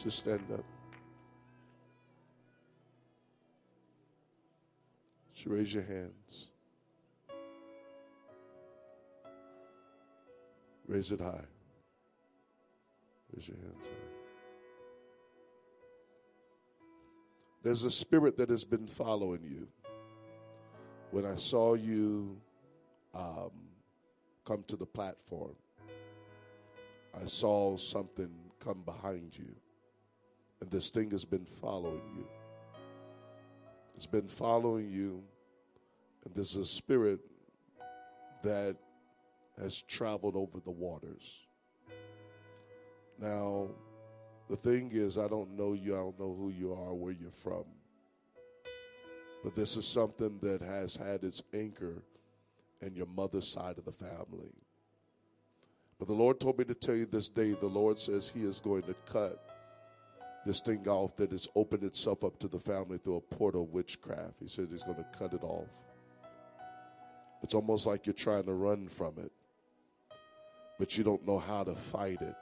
Just stand up. Just raise your hands. Raise it high. Raise your hands high. There's a spirit that has been following you. When I saw you um, come to the platform, I saw something come behind you. And this thing has been following you. It's been following you. And there's a spirit that has traveled over the waters. Now, the thing is, I don't know you, I don't know who you are, where you're from. But this is something that has had its anchor in your mother's side of the family. But the Lord told me to tell you this day, the Lord says He is going to cut this thing off that has opened itself up to the family through a portal of witchcraft. He said He's going to cut it off. It's almost like you're trying to run from it, but you don't know how to fight it.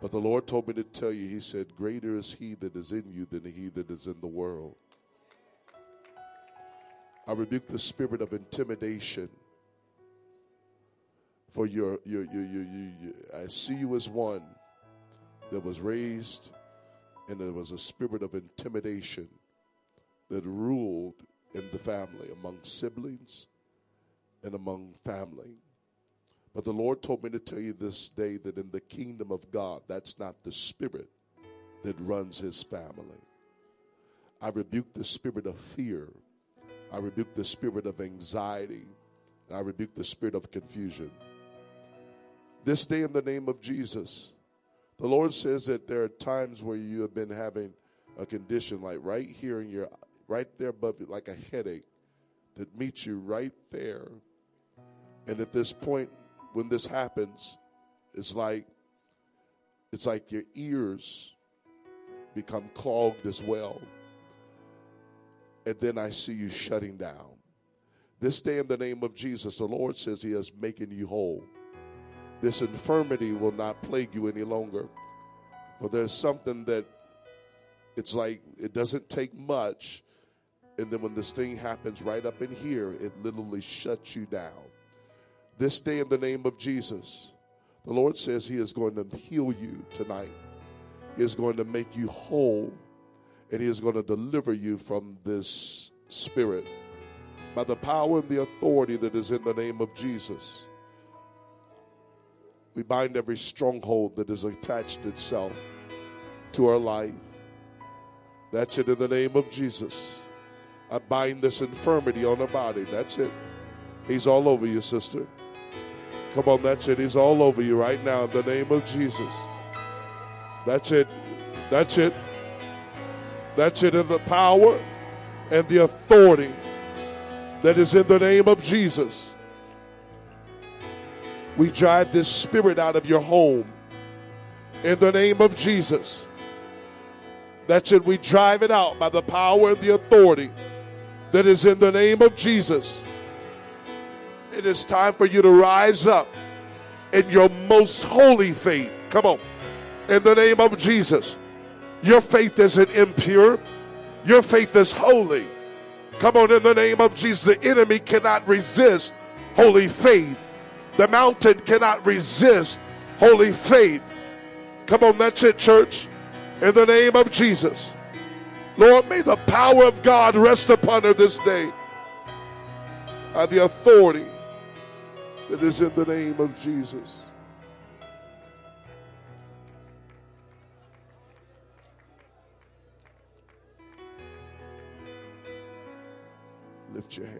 But the Lord told me to tell you, He said, Greater is He that is in you than He that is in the world. I rebuke the spirit of intimidation. For your, your, your, your, your, your, I see you as one that was raised, and there was a spirit of intimidation that ruled in the family, among siblings and among family. But the Lord told me to tell you this day that in the kingdom of God, that's not the spirit that runs his family. I rebuke the spirit of fear. I rebuke the spirit of anxiety. I rebuke the spirit of confusion. This day, in the name of Jesus, the Lord says that there are times where you have been having a condition like right here in your, right there above you, like a headache that meets you right there. And at this point, when this happens, it's like it's like your ears become clogged as well. And then I see you shutting down. This day, in the name of Jesus, the Lord says He is making you whole. This infirmity will not plague you any longer. For there's something that it's like it doesn't take much, And then when this thing happens right up in here, it literally shuts you down. This day, in the name of Jesus, the Lord says He is going to heal you tonight. He is going to make you whole, and He is going to deliver you from this spirit by the power and the authority that is in the name of Jesus. We bind every stronghold that has attached itself to our life. That's it in the name of Jesus. I bind this infirmity on our body. That's it. He's all over you, sister. Come on, that's it. He's all over you right now in the name of Jesus. That's it. That's it. That's it in the power and the authority that is in the name of Jesus. We drive this spirit out of your home in the name of Jesus. That's it. We drive it out by the power and the authority that is in the name of Jesus. It is time for you to rise up in your most holy faith. Come on. In the name of Jesus. Your faith isn't impure, your faith is holy. Come on, in the name of Jesus. The enemy cannot resist holy faith. The mountain cannot resist holy faith. Come on, that's it, church. In the name of Jesus. Lord, may the power of God rest upon her this day. By the authority that is in the name of Jesus. Lift your hands.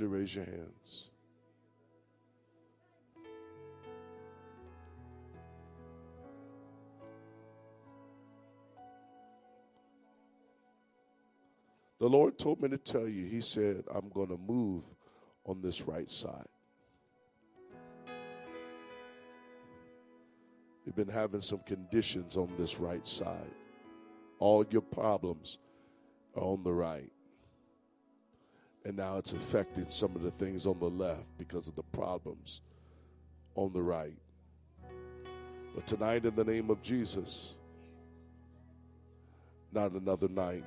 You raise your hands? The Lord told me to tell you, He said, I'm going to move on this right side. You've been having some conditions on this right side. All your problems are on the right. And now it's affecting some of the things on the left because of the problems on the right. But tonight, in the name of Jesus, not another night.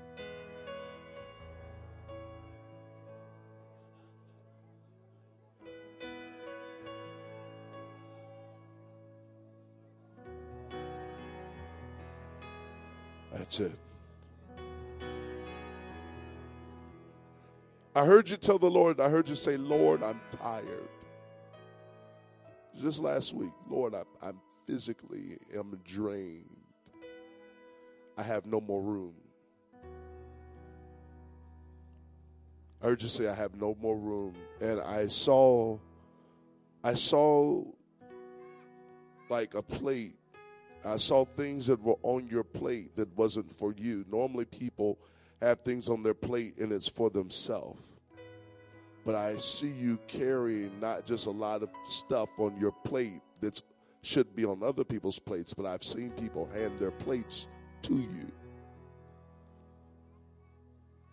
That's it. I heard you tell the Lord, I heard you say, Lord, I'm tired. Just last week, Lord, I'm, I'm physically am drained. I have no more room. I heard you say I have no more room. And I saw I saw like a plate. I saw things that were on your plate that wasn't for you. Normally people have things on their plate and it's for themselves. But I see you carrying not just a lot of stuff on your plate that should be on other people's plates, but I've seen people hand their plates to you.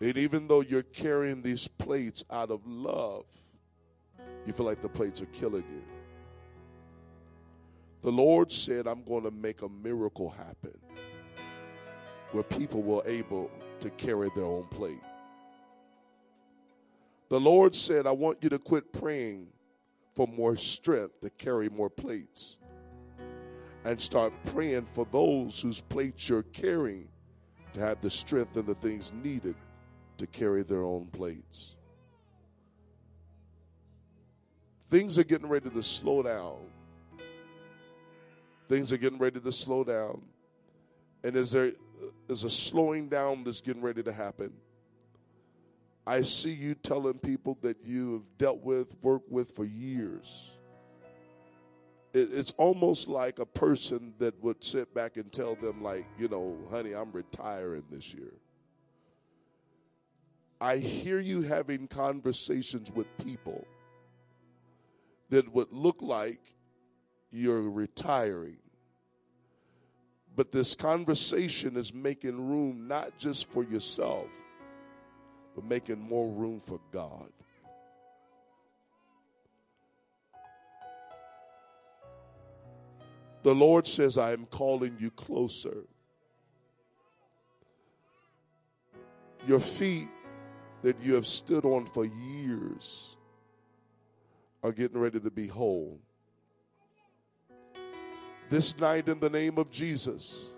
And even though you're carrying these plates out of love, you feel like the plates are killing you. The Lord said, I'm going to make a miracle happen where people were able to carry their own plate. The Lord said, I want you to quit praying for more strength to carry more plates and start praying for those whose plates you're carrying to have the strength and the things needed to carry their own plates. Things are getting ready to slow down. Things are getting ready to slow down. And is there is a slowing down that's getting ready to happen? I see you telling people that you have dealt with, worked with for years. it's almost like a person that would sit back and tell them, like, you know, honey, I'm retiring this year. I hear you having conversations with people that would look like you're retiring. But this conversation is making room not just for yourself, but making more room for God. The Lord says, I am calling you closer. Your feet that you have stood on for years are getting ready to be whole. This night, in the name of Jesus,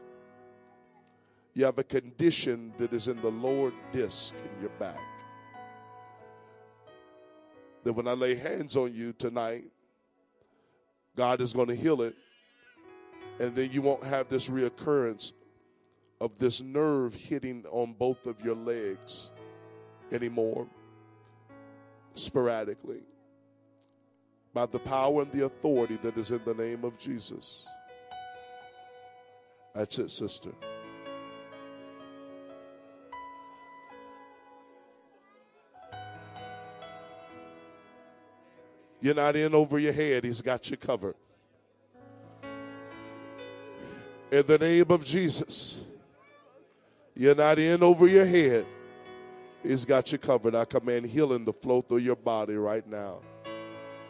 you have a condition that is in the lower disc in your back. That when I lay hands on you tonight, God is going to heal it. And then you won't have this reoccurrence of this nerve hitting on both of your legs anymore, sporadically. By the power and the authority that is in the name of Jesus. That's it, sister. You're not in over your head, He's got you covered. In the name of Jesus, you're not in over your head. He's got you covered. I command healing to flow through your body right now.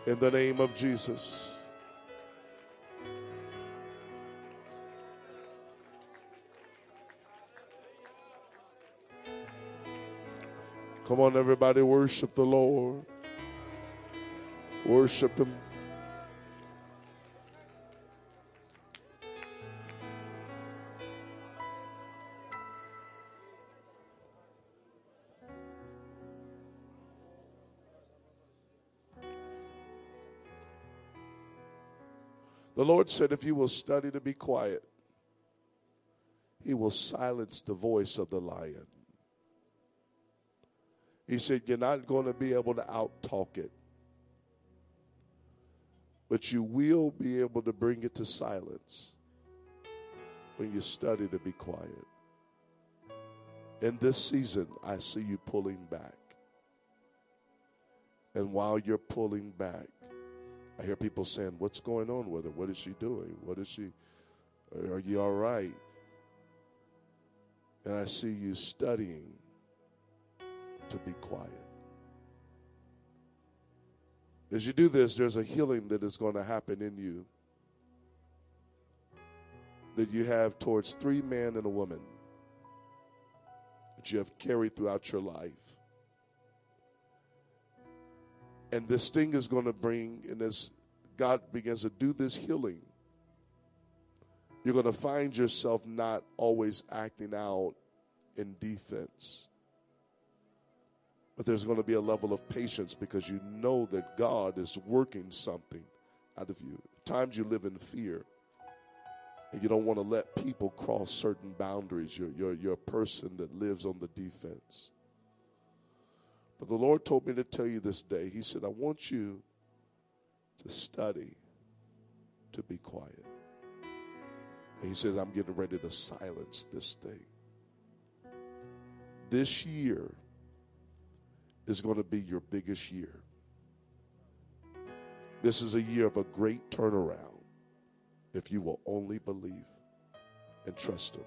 In the name of Jesus. Come on, everybody, worship the Lord. Worship Him. The Lord said, if you will study to be quiet, He will silence the voice of the lion. He said, You're not going to be able to outtalk it, but you will be able to bring it to silence when you study to be quiet. In this season, I see you pulling back. And while you're pulling back, I hear people saying, What's going on with her? What is she doing? What is she? Are you all right? And I see you studying to be quiet. As you do this, there's a healing that is going to happen in you that you have towards three men and a woman that you have carried throughout your life. And this thing is going to bring, and as God begins to do this healing, you're going to find yourself not always acting out in defense. But there's going to be a level of patience because you know that God is working something out of you. At times you live in fear and you don't want to let people cross certain boundaries. You're, you're, you're a person that lives on the defense. But the Lord told me to tell you this day, He said, I want you to study to be quiet. And He said, I'm getting ready to silence this thing. This year, is going to be your biggest year. This is a year of a great turnaround if you will only believe and trust Him.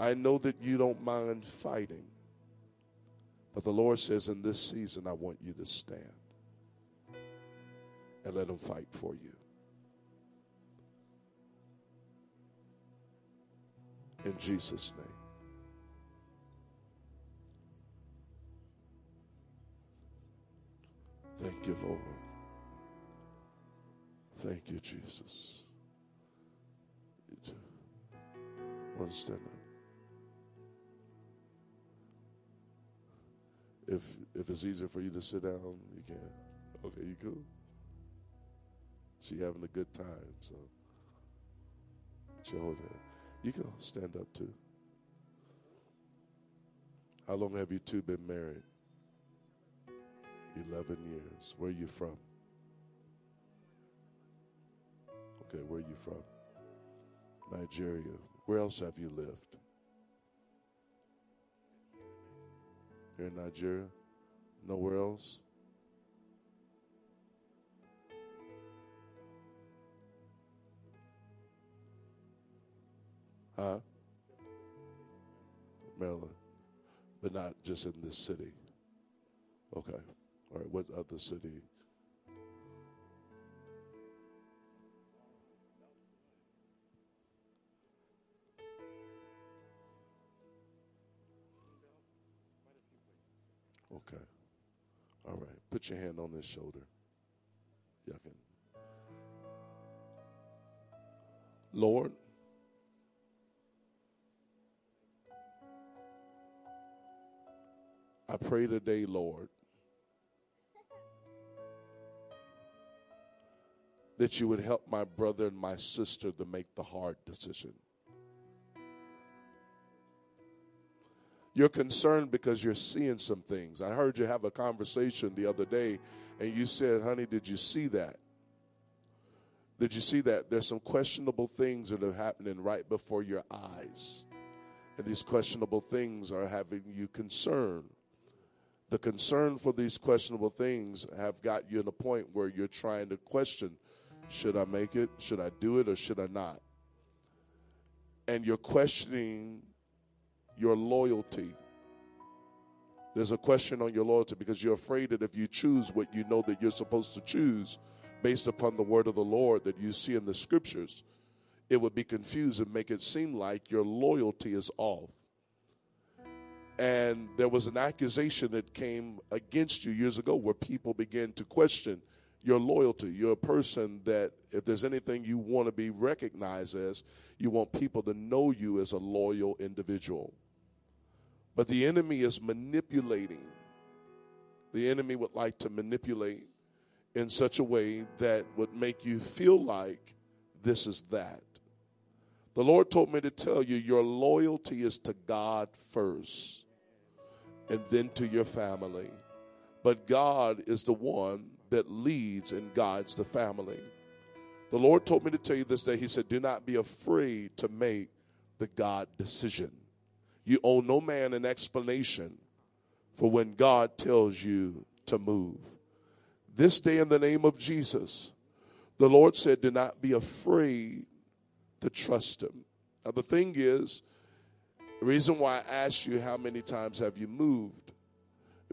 I know that you don't mind fighting, but the Lord says in this season, I want you to stand and let Him fight for you. In Jesus' name. Thank you, Lord. Thank you, Jesus. One stand up. If if it's easier for you to sit down, you can. Okay, you cool. She having a good time, so she hold that. You can stand up too. How long have you two been married? 11 years. Where are you from? Okay, where are you from? Nigeria. Where else have you lived? Here in Nigeria? Nowhere else? Huh? Maryland. But not just in this city. Okay. Right. What other city? Okay. All right. Put your hand on his shoulder. Y'all can. Lord, I pray today, Lord, that you would help my brother and my sister to make the hard decision. You're concerned because you're seeing some things. I heard you have a conversation the other day, and you said, Honey, did you see that? Did you see that? There's some questionable things that are happening right before your eyes. And these questionable things are having you concerned. The concern for these questionable things have got you in a point where you're trying to question should I make it? Should I do it or should I not? And you're questioning your loyalty. There's a question on your loyalty because you're afraid that if you choose what you know that you're supposed to choose based upon the word of the Lord that you see in the scriptures, it would be confused and make it seem like your loyalty is off. And there was an accusation that came against you years ago where people began to question your loyalty. You're a person that, if there's anything you want to be recognized as, you want people to know you as a loyal individual. But the enemy is manipulating. The enemy would like to manipulate in such a way that would make you feel like this is that. The Lord told me to tell you your loyalty is to God first and then to your family. But God is the one that leads and guides the family. The Lord told me to tell you this day, He said, Do not be afraid to make the God decision. You owe no man an explanation for when God tells you to move. This day, in the name of Jesus, the Lord said, Do not be afraid to trust Him. Now, the thing is, the reason why I asked you how many times have you moved,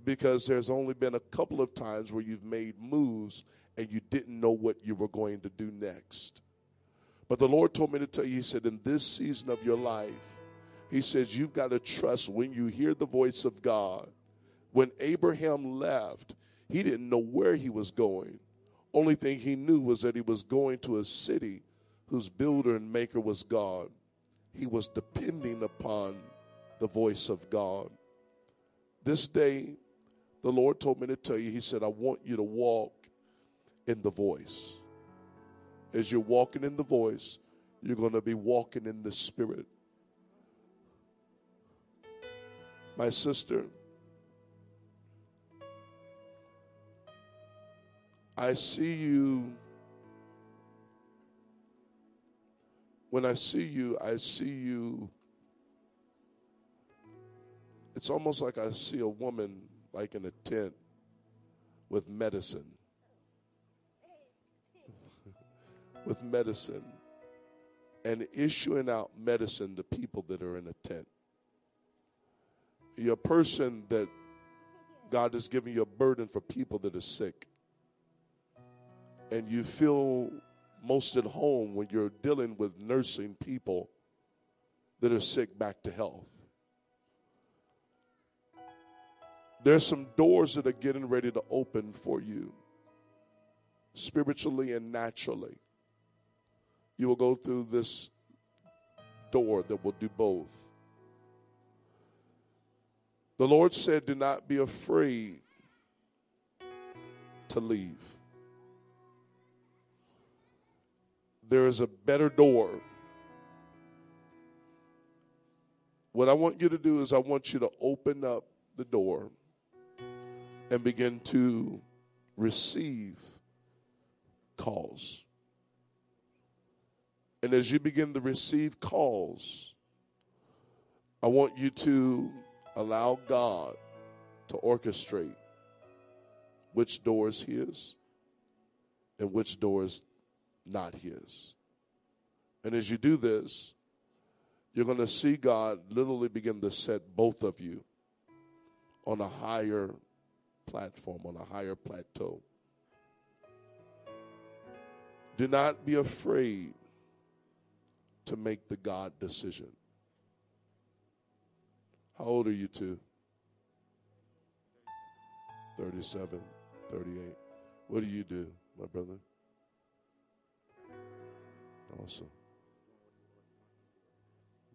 because there's only been a couple of times where you've made moves and you didn't know what you were going to do next. But the Lord told me to tell you, He said, in this season of your life, He says, you've got to trust when you hear the voice of God. When Abraham left, he didn't know where he was going. Only thing he knew was that he was going to a city whose builder and maker was God he was depending upon the voice of God. This day, the Lord told me to tell you, He said, I want you to walk in the voice. As you're walking in the voice, you're going to be walking in the Spirit. My sister, I see you When I see you, I see you. It's almost like I see a woman like in a tent with medicine. with medicine and issuing out medicine to people that are in a tent. You're a person that God has given you a burden for people that are sick. And you feel most at home when you're dealing with nursing people that are sick back to health. There's some doors that are getting ready to open for you, spiritually and naturally. You will go through this door that will do both. The Lord said, Do not be afraid to leave. there is a better door. What I want you to do is, I want you to open up the door and begin to receive calls. And as you begin to receive calls, I want you to allow God to orchestrate which door is His and which door is not his. And as you do this, you're going to see God literally begin to set both of you on a higher platform, on a higher plateau. Do not be afraid to make the God decision. How old are you two? 37, 38. What do you do, my brother? Awesome.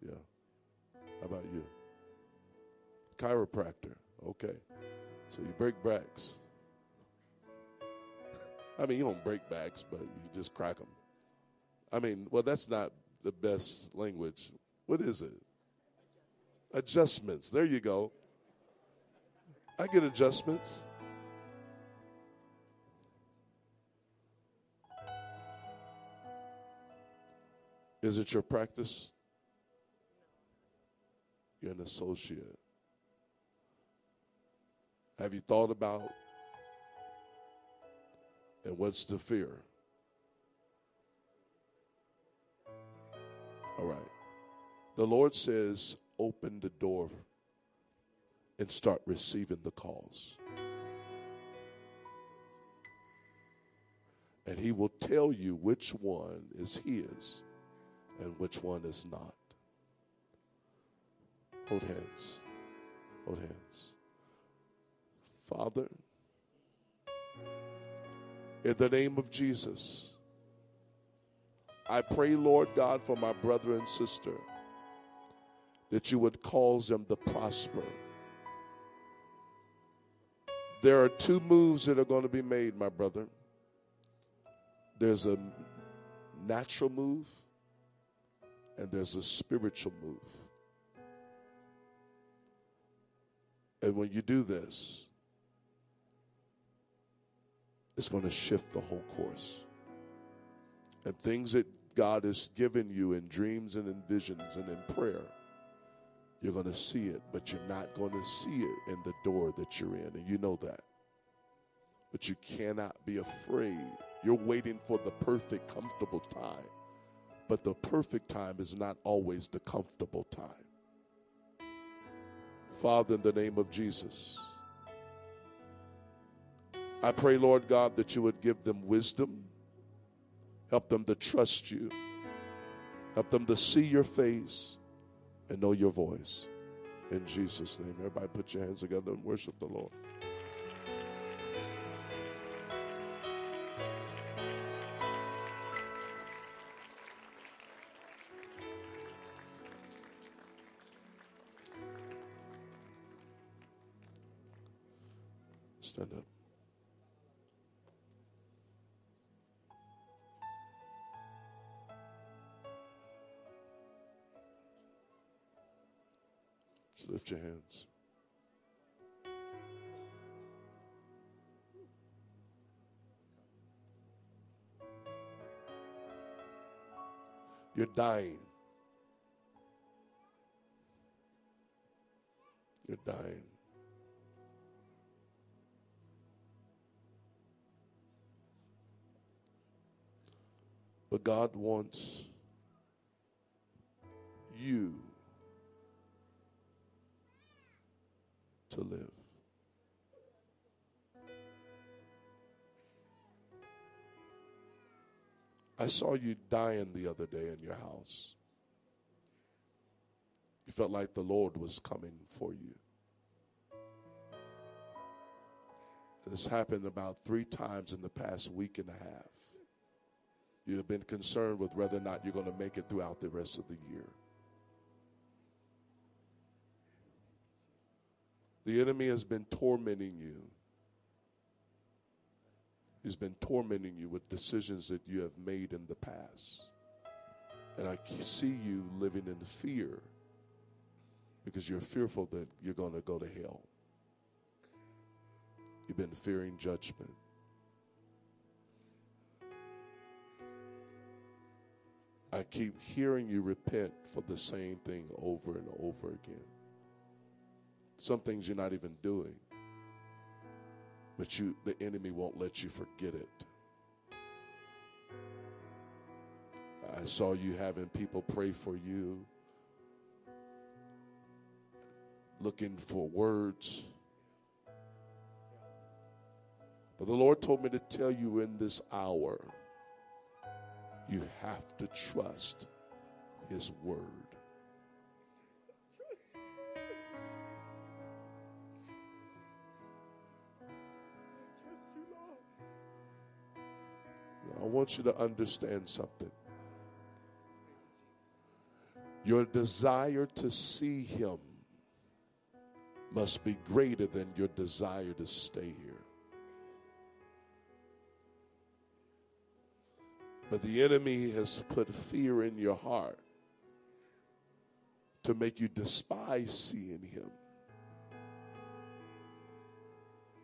Yeah. How about you? Chiropractor. Okay. So you break backs. I mean, you don't break backs, but you just crack them. I mean, well, that's not the best language. What is it? Adjustments. There you go. I get adjustments. Is it your practice? You're an associate. Have you thought about and what's the fear? All right. The Lord says, open the door and start receiving the calls. And He will tell you which one is His and which one is not. Hold hands. Hold hands. Father, in the name of Jesus, I pray, Lord God, for my brother and sister that you would cause them to prosper. There are two moves that are going to be made, my brother. There's a natural move and there's a spiritual move. And when you do this, it's going to shift the whole course. And things that God has given you in dreams and in visions and in prayer, you're going to see it, but you're not going to see it in the door that you're in. And you know that. But you cannot be afraid. You're waiting for the perfect, comfortable time. But the perfect time is not always the comfortable time. Father, in the name of Jesus, I pray, Lord God, that you would give them wisdom, help them to trust you, help them to see your face and know your voice. In Jesus' name, everybody put your hands together and worship the Lord. You're dying. You're dying. But God wants you to live. I saw you dying the other day in your house. You felt like the Lord was coming for you. This happened about three times in the past week and a half. You have been concerned with whether or not you're going to make it throughout the rest of the year. The enemy has been tormenting you. He's been tormenting you with decisions that you have made in the past. And I see you living in fear because you're fearful that you're going to go to hell. You've been fearing judgment. I keep hearing you repent for the same thing over and over again. Some things you're not even doing. But you, the enemy won't let you forget it. I saw you having people pray for you, looking for words. But the Lord told me to tell you in this hour, you have to trust His word. Want you to understand something. Your desire to see Him must be greater than your desire to stay here. But the enemy has put fear in your heart to make you despise seeing Him.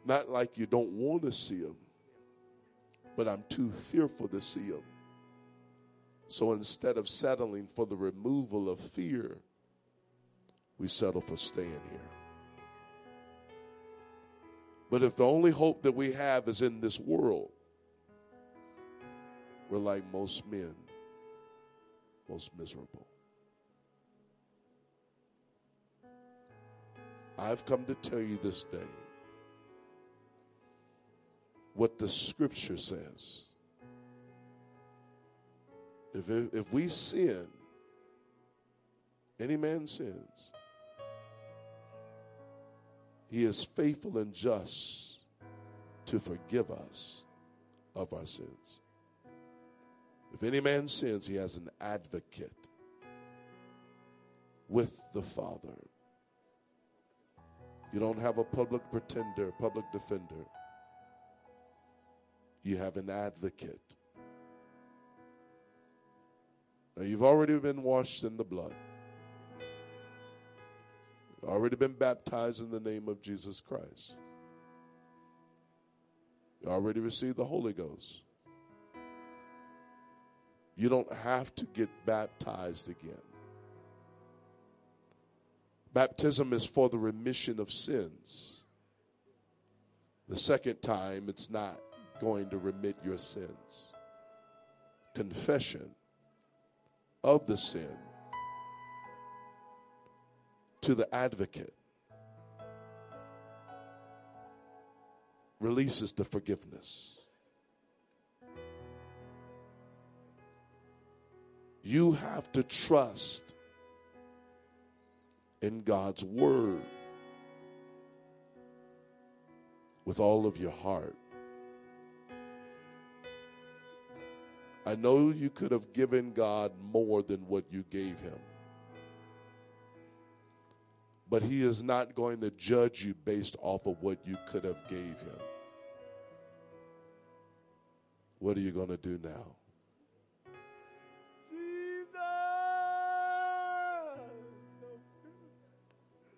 Not like you don't want to see Him, but I'm too fearful to see Him. So instead of settling for the removal of fear, we settle for staying here. But if the only hope that we have is in this world, we're like most men, most miserable. I've come to tell you this day what the scripture says. If, if we sin, any man sins, he is faithful and just to forgive us of our sins. If any man sins, he has an advocate with the Father. You don't have a public pretender, public defender. You have an advocate. Now, you've already been washed in the blood already been baptized in the name of Jesus Christ. You already received the Holy Ghost. You don't have to get baptized again. Baptism is for the remission of sins. The second time, it's not going to remit your sins. Confession of the sin to the advocate releases the forgiveness. You have to trust in God's word with all of your heart. I know you could have given God more than what you gave him. But he is not going to judge you based off of what you could have gave him. What are you going to do now? Jesus.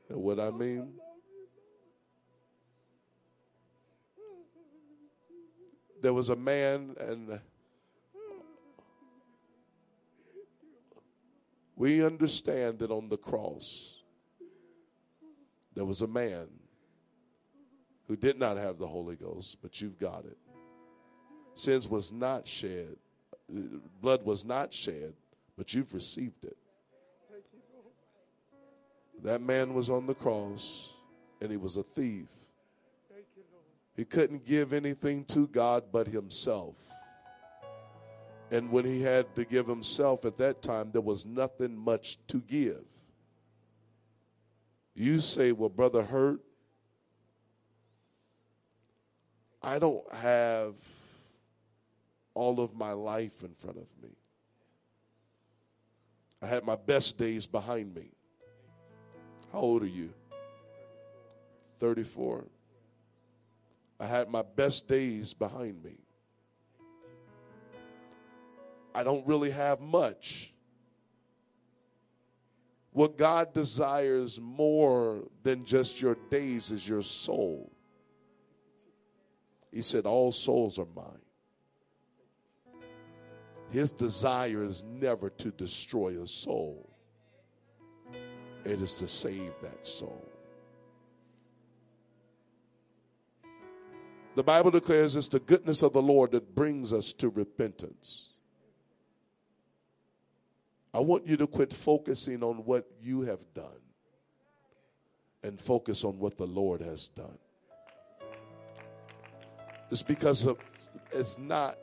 And what I mean? There was a man, and we understand that on the cross, there was a man who did not have the Holy Ghost, but you've got it. Sins was not shed, blood was not shed, but you've received it. That man was on the cross and he was a thief. He couldn't give anything to God but himself. And when he had to give himself at that time, there was nothing much to give. You say, Well, Brother Hurt, I don't have all of my life in front of me. I had my best days behind me. How old are you? 34. I had my best days behind me. I don't really have much. What God desires more than just your days is your soul. He said, All souls are mine. His desire is never to destroy a soul, it is to save that soul. The Bible declares it's the goodness of the Lord that brings us to repentance. I want you to quit focusing on what you have done and focus on what the Lord has done. It's because of, it's not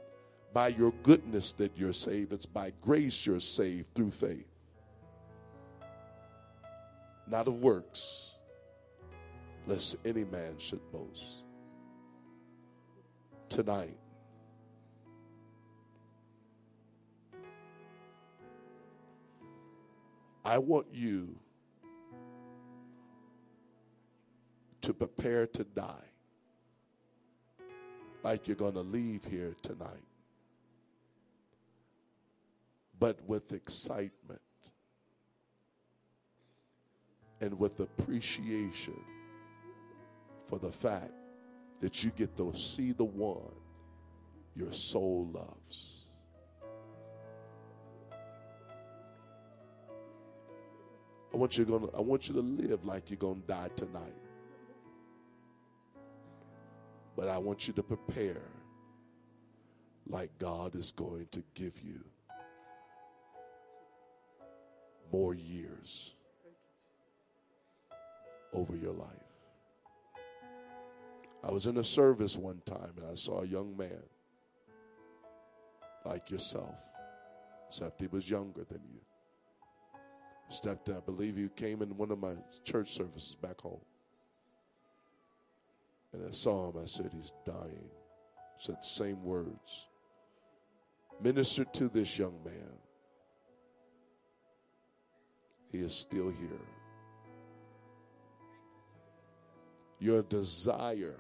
by your goodness that you're saved, it's by grace you're saved through faith, not of works, lest any man should boast. Tonight, I want you to prepare to die like you're going to leave here tonight, but with excitement and with appreciation for the fact that you get to see the one your soul loves. I want you to, I want you to live like you're going to die tonight. But I want you to prepare like God is going to give you more years over your life. I was in a service one time and I saw a young man like yourself, except he was younger than you. Stepped in, I believe you came in one of my church services back home. And I saw him. I said, He's dying. I said the same words. Ministered to this young man. He is still here. Your desire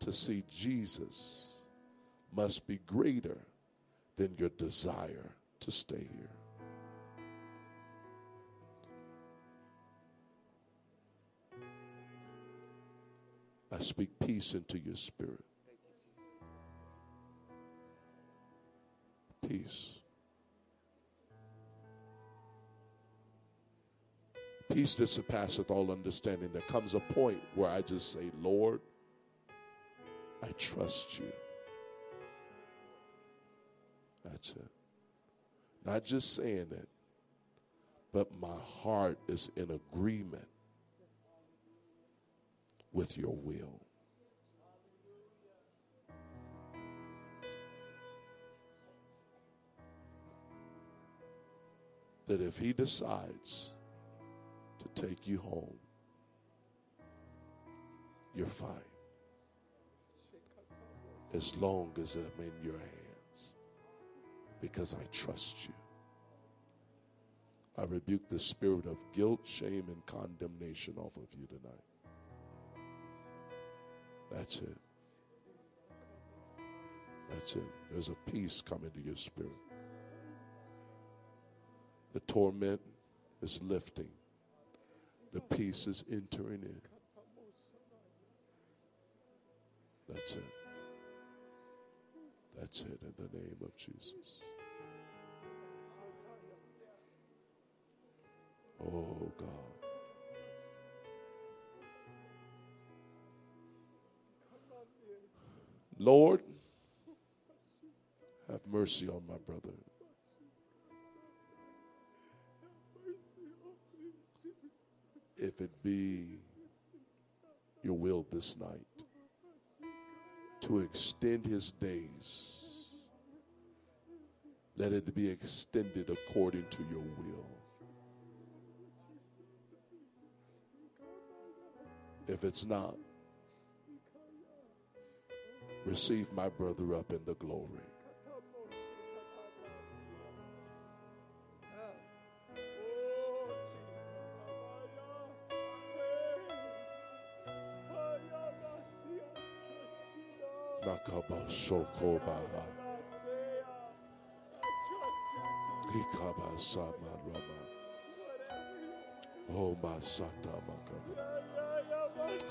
to see Jesus must be greater than your desire to stay here. I speak peace into your spirit. Peace. Peace that surpasseth all understanding. There comes a point where I just say, Lord, I trust you. That's it. Not just saying it, but my heart is in agreement with your will. That if he decides to take you home, you're fine. As long as I'm in your hands, because I trust you. I rebuke the spirit of guilt, shame, and condemnation off of you tonight. That's it. That's it. There's a peace coming to your spirit. The torment is lifting, the peace is entering in. That's it. That's it in the name of Jesus. Oh, God. Lord, have mercy on my brother. If it be your will this night to extend his days, let it be extended according to your will. If it's not, receive my brother up in the glory. Oh.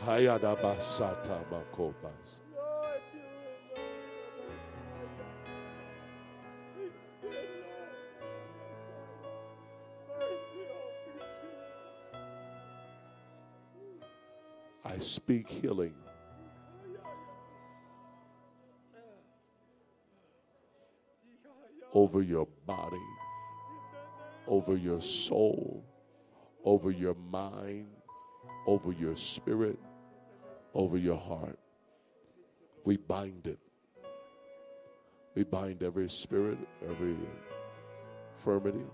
Hayada Basata Makobas. Speak healing. Over your body, over your soul, over your mind, over your spirit, over your heart. We bind it. We bind every spirit, every infirmity.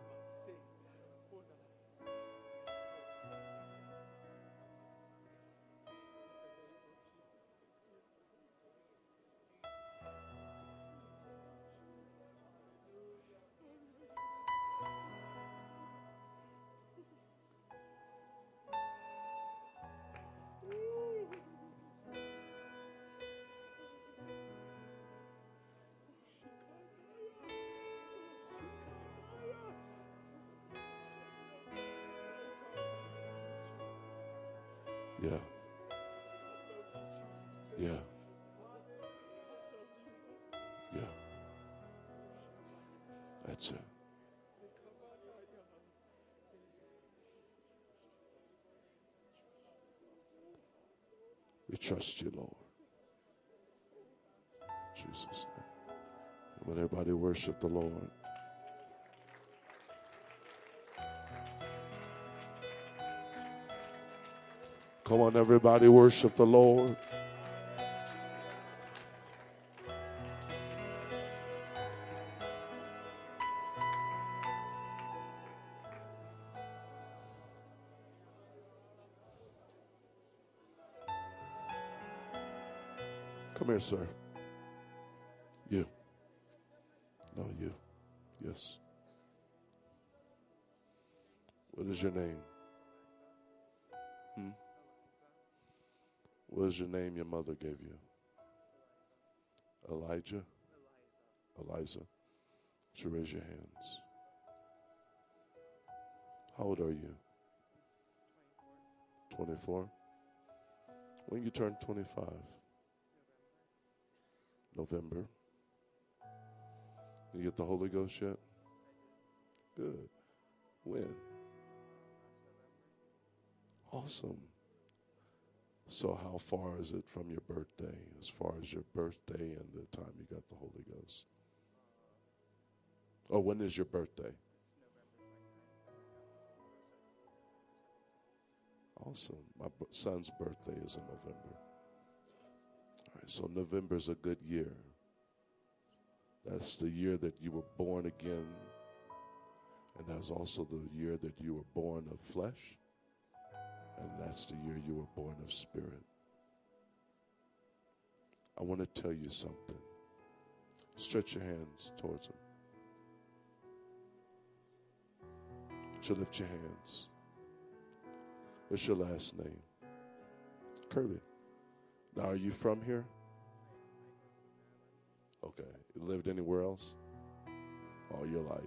Yeah. Yeah. Yeah. That's it. We trust you, Lord. Jesus' name. Let everybody worship the Lord. Come on, everybody, worship the Lord. Come here, sir. What is your name your mother gave you? Elijah? Eliza. You raise your hands? How old are you? 24. When you turn 25? November. You get the Holy Ghost yet? Good. When? Awesome. So, how far is it from your birthday? As far as your birthday and the time you got the Holy Ghost? Oh, when is your birthday? Awesome. My son's birthday is in November. All right, so November is a good year. That's the year that you were born again. And that's also the year that you were born of flesh. And that's the year you were born of spirit. I want to tell you something. Stretch your hands towards him. You lift your hands? What's your last name? Kirby. Now, are you from here? Okay. You lived anywhere else? All your life.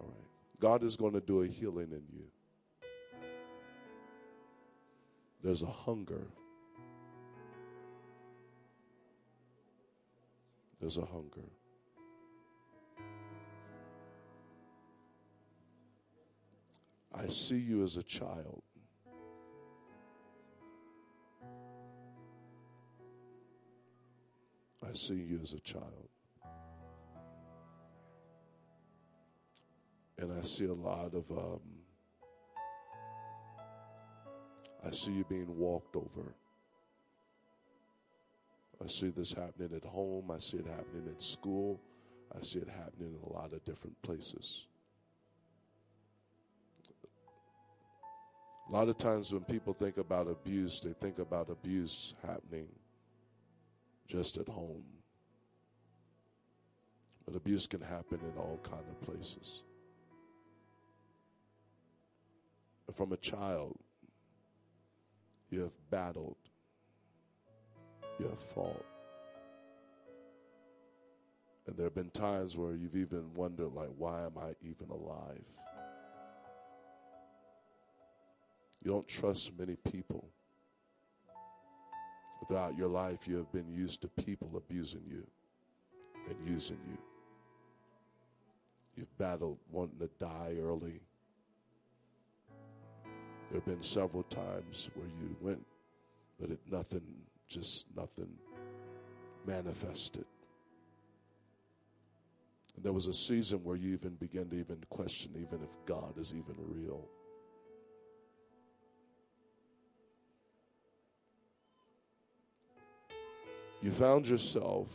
All right. God is going to do a healing in you. There's a hunger. There's a hunger. I see you as a child. I see you as a child. And I see a lot of, um, I see you being walked over. I see this happening at home. I see it happening at school. I see it happening in a lot of different places. A lot of times when people think about abuse, they think about abuse happening just at home. But abuse can happen in all kind of places. From a child, you have battled, you have fought. And there have been times where you've even wondered, like, why am I even alive? You don't trust many people. Throughout your life, you have been used to people abusing you and using you. You've battled wanting to die early. There have been several times where you went, but it nothing, just nothing manifested. And there was a season where you even began to even question even if God is even real. You found yourself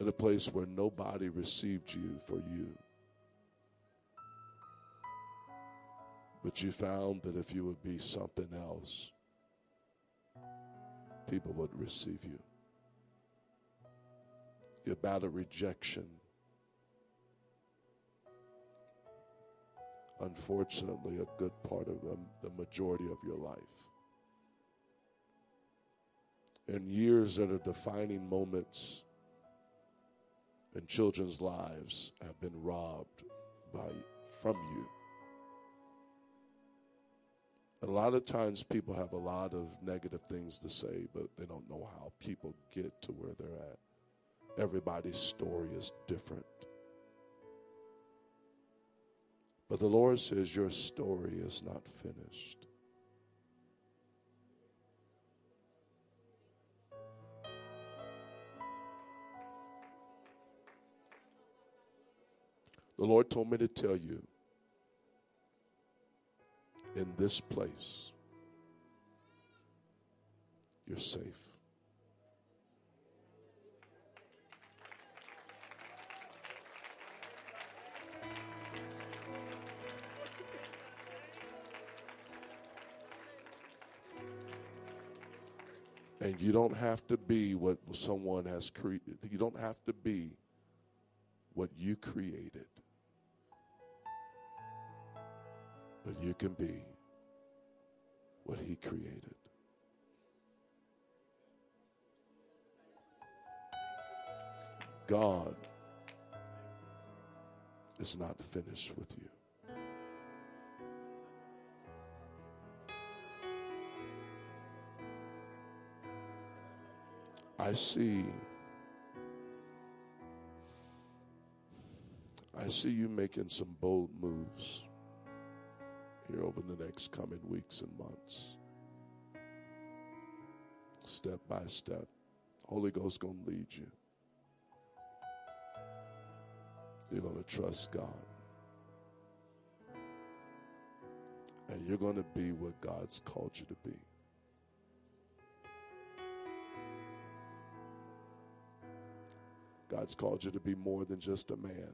in a place where nobody received you for you. But you found that if you would be something else, people would receive you. You're about a rejection. Unfortunately, a good part of the majority of your life. And years that are defining moments in children's lives have been robbed by from you. A lot of times people have a lot of negative things to say, but they don't know how people get to where they're at. Everybody's story is different. But the Lord says, Your story is not finished. The Lord told me to tell you in this place, you're safe. And you don't have to be what someone has created. You don't have to be what you created. But you can be what He created. God is not finished with you. I see I see you making some bold moves here over the next coming weeks and months. Step by step. Holy Ghost going to lead you. You're going to trust God. And you're going to be what God's called you to be. God's called you to be more than just a man.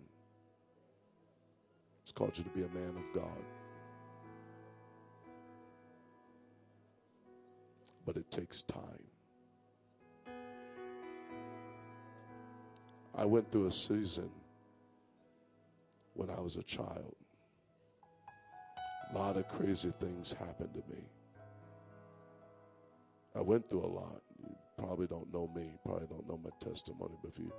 He's called you to be a man of God. But it takes time. I went through a season when I was a child. A lot of crazy things happened to me. I went through a lot. You probably don't know me, probably don't know my testimony, but if you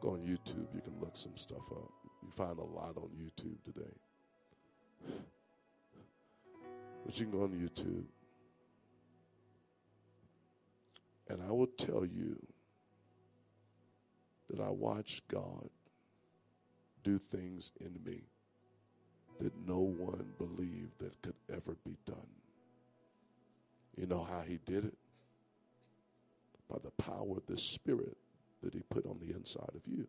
go on YouTube, you can look some stuff up. You find a lot on YouTube today. But you can go on YouTube and I will tell you that I watched God do things in me that no one believed that could ever be done. You know how he did it? By the power of the Spirit that he put on the inside of you.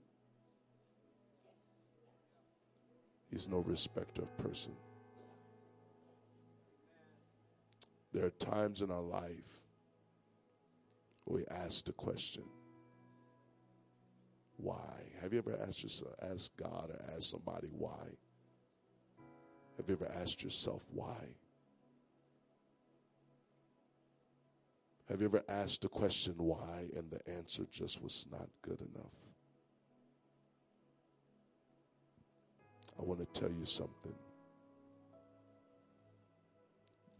He's no respecter of person. There are times in our life we ask the question, why? Have you ever asked yourself, asked God or asked somebody why? Have you ever asked yourself why? Have you ever asked the question why and the answer just was not good enough? I want to tell you something.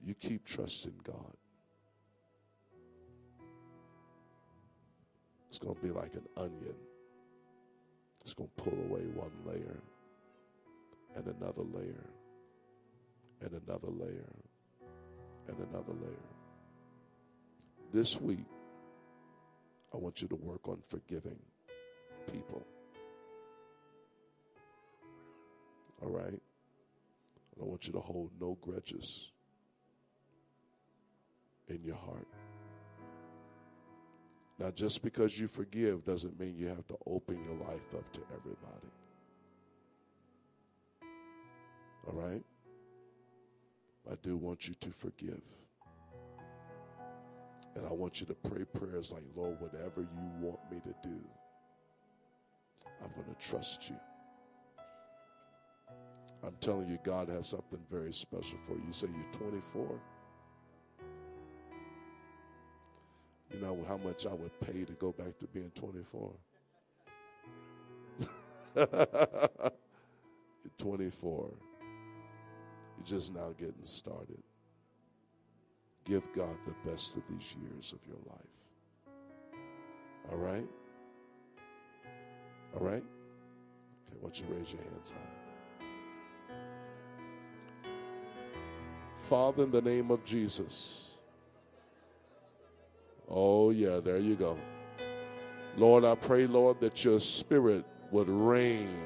You keep trusting God. It's going to be like an onion. It's going to pull away one layer and another layer and another layer and another layer. This week, I want you to work on forgiving people. All right? I want you to hold no grudges in your heart. Now, just because you forgive doesn't mean you have to open your life up to everybody. All right? I do want you to forgive. And I want you to pray prayers like, Lord, whatever you want me to do, I'm going to trust you. I'm telling you, God has something very special for you. You say you're 24. You know how much I would pay to go back to being 24? 24. You're just now getting started. Give God the best of these years of your life. All right? All right? Okay, why don't you raise your hands high? Father, in the name of Jesus. Oh, yeah, there you go. Lord, I pray, Lord, that your spirit would reign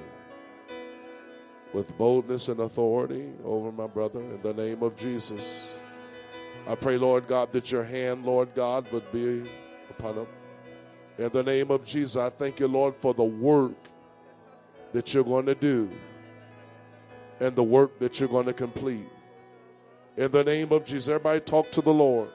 with boldness and authority over my brother in the name of Jesus. I pray, Lord God, that your hand, Lord God, would be upon him. In the name of Jesus, I thank you, Lord, for the work that you're going to do and the work that you're going to complete. In the name of Jesus, everybody talk to the Lord.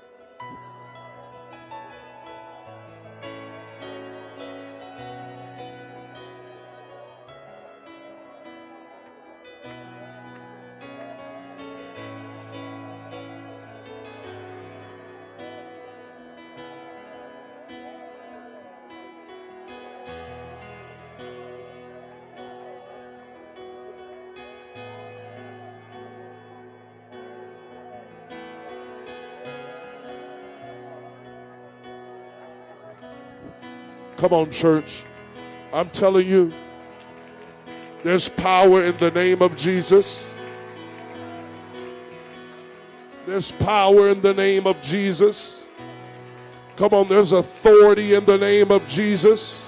Come on, church. I'm telling you, there's power in the name of Jesus. There's power in the name of Jesus. Come on, there's authority in the name of Jesus.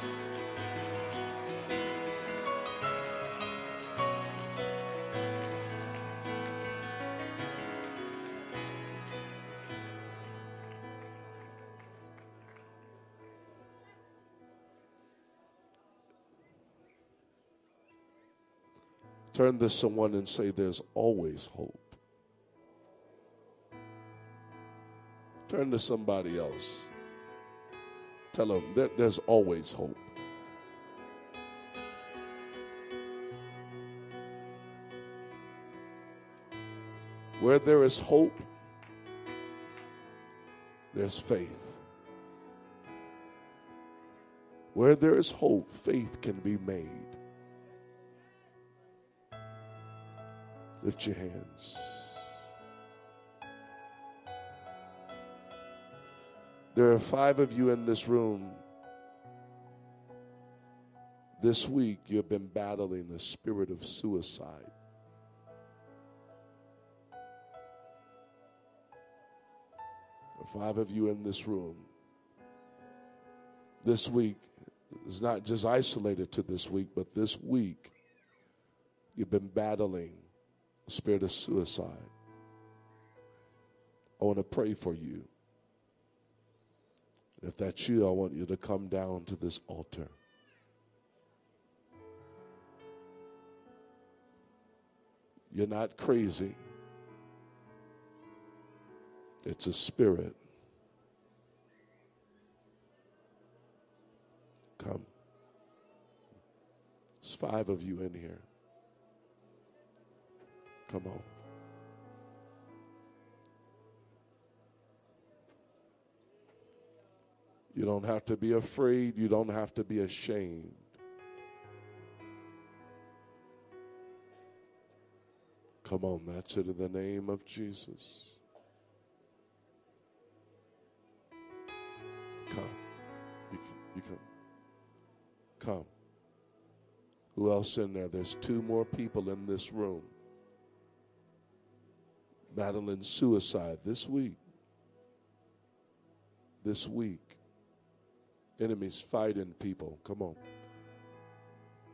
Turn to someone and say, There's always hope. Turn to somebody else. Tell them that there's always hope. Where there is hope, there's faith. Where there is hope, faith can be made. Lift your hands. There are five of you in this room. This week, you've been battling the spirit of suicide. five of you in this room. This week is not just isolated to this week, but this week, you've been battling spirit of suicide. I want to pray for you. If that's you, I want you to come down to this altar. You're not crazy. It's a spirit. Come. There's five of you in here. Come on. You don't have to be afraid. You don't have to be ashamed. Come on, that's it in the name of Jesus. Come. You, you come. Come. Who else in there? There's two more people in this room battling suicide this week. This week. Enemies fighting people. Come on.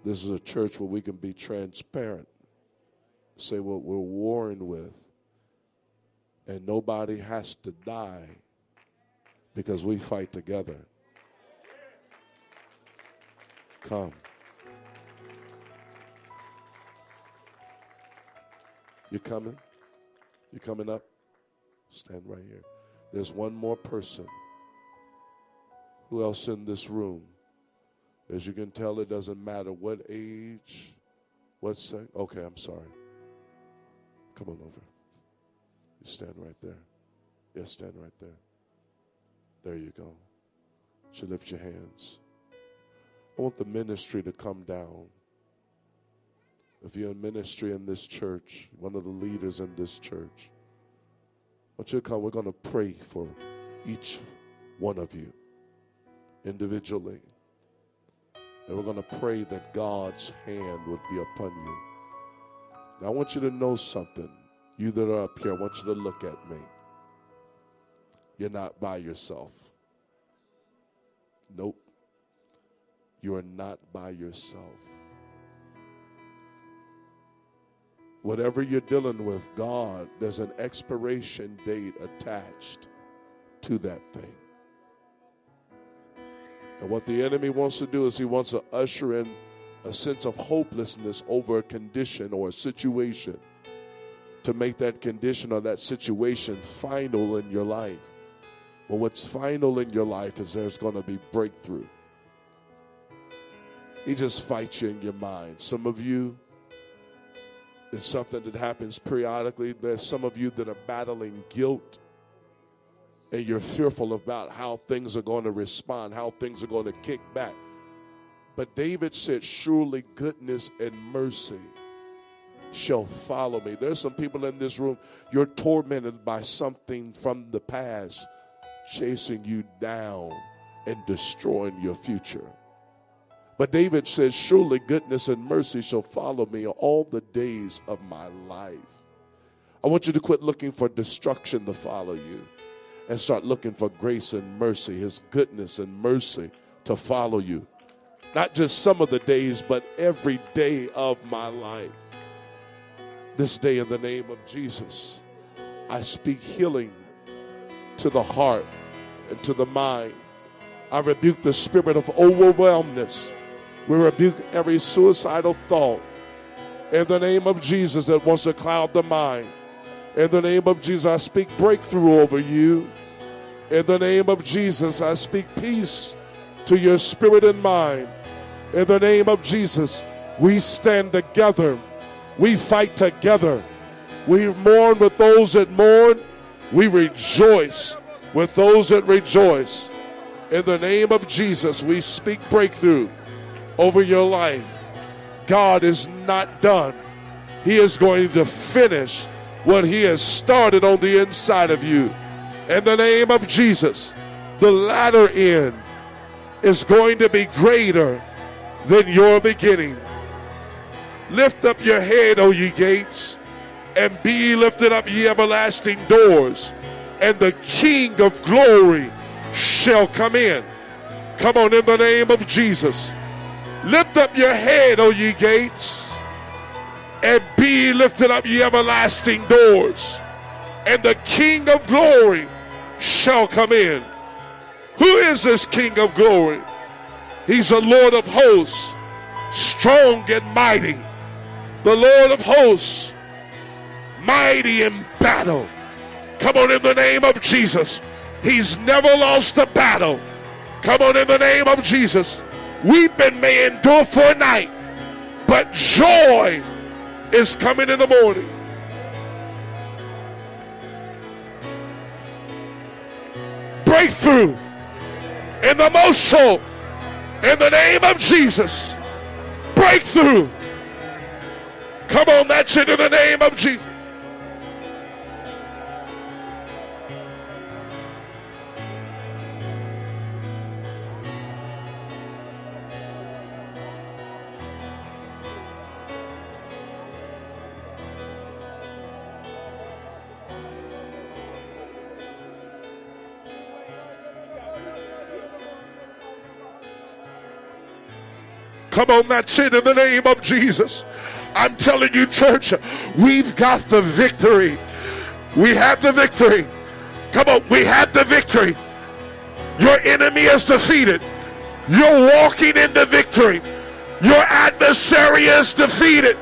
This is a church where we can be transparent, say what we're warring with, and nobody has to die because we fight together. Come. You coming? You coming up? Stand right here. There's one more person. Who else in this room? As you can tell, it doesn't matter what age, what sex. Okay, I'm sorry. Come on over. You stand right there. Yes, stand right there. There you go. You lift your hands. I want the ministry to come down. If you're in ministry in this church, one of the leaders in this church, I want you to come. We're going to pray for each one of you individually. And we're going to pray that God's hand would be upon you. Now, I want you to know something. You that are up here, I want you to look at me. You're not by yourself. Nope. You are not by yourself. Whatever you're dealing with, God, there's an expiration date attached to that thing. And what the enemy wants to do is he wants to usher in a sense of hopelessness over a condition or a situation to make that condition or that situation final in your life. But what's final in your life is there's going to be breakthrough. He just fights you in your mind. Some of you, it's something that happens periodically. There's some of you that are battling guilt and you're fearful about how things are going to respond, how things are going to kick back. But David said, Surely goodness and mercy shall follow me. There's some people in this room, you're tormented by something from the past chasing you down and destroying your future. But David says, Surely goodness and mercy shall follow me all the days of my life. I want you to quit looking for destruction to follow you and start looking for grace and mercy, His goodness and mercy to follow you. Not just some of the days, but every day of my life. This day, in the name of Jesus, I speak healing to the heart and to the mind. I rebuke the spirit of overwhelmness. We rebuke every suicidal thought in the name of Jesus that wants to cloud the mind. In the name of Jesus, I speak breakthrough over you. In the name of Jesus, I speak peace to your spirit and mind. In the name of Jesus, we stand together. We fight together. We mourn with those that mourn. We rejoice with those that rejoice. In the name of Jesus, we speak breakthrough over your life. God is not done. He is going to finish what He has started on the inside of you. In the name of Jesus, the latter end is going to be greater than your beginning. Lift up your head, O ye gates, and be lifted up, ye everlasting doors and the King of glory shall come in. Come on, in the name of Jesus. Lift up your head, O ye gates, and be lifted up, ye everlasting doors, and the King of glory shall come in. Who is this King of glory? He's the Lord of hosts, strong and mighty. The Lord of hosts, mighty in battle. Come on, in the name of Jesus. He's never lost a battle. Come on, in the name of Jesus. Weeping may endure for a night, but joy is coming in the morning. Breakthrough in the most soul. In the name of Jesus. Breakthrough. Come on, that's it in the name of Jesus. Come on, that's it in the name of Jesus. I'm telling you, church, we've got the victory. We have the victory. Come on, we have the victory. Your enemy is defeated. You're walking in the victory. Your adversary is defeated.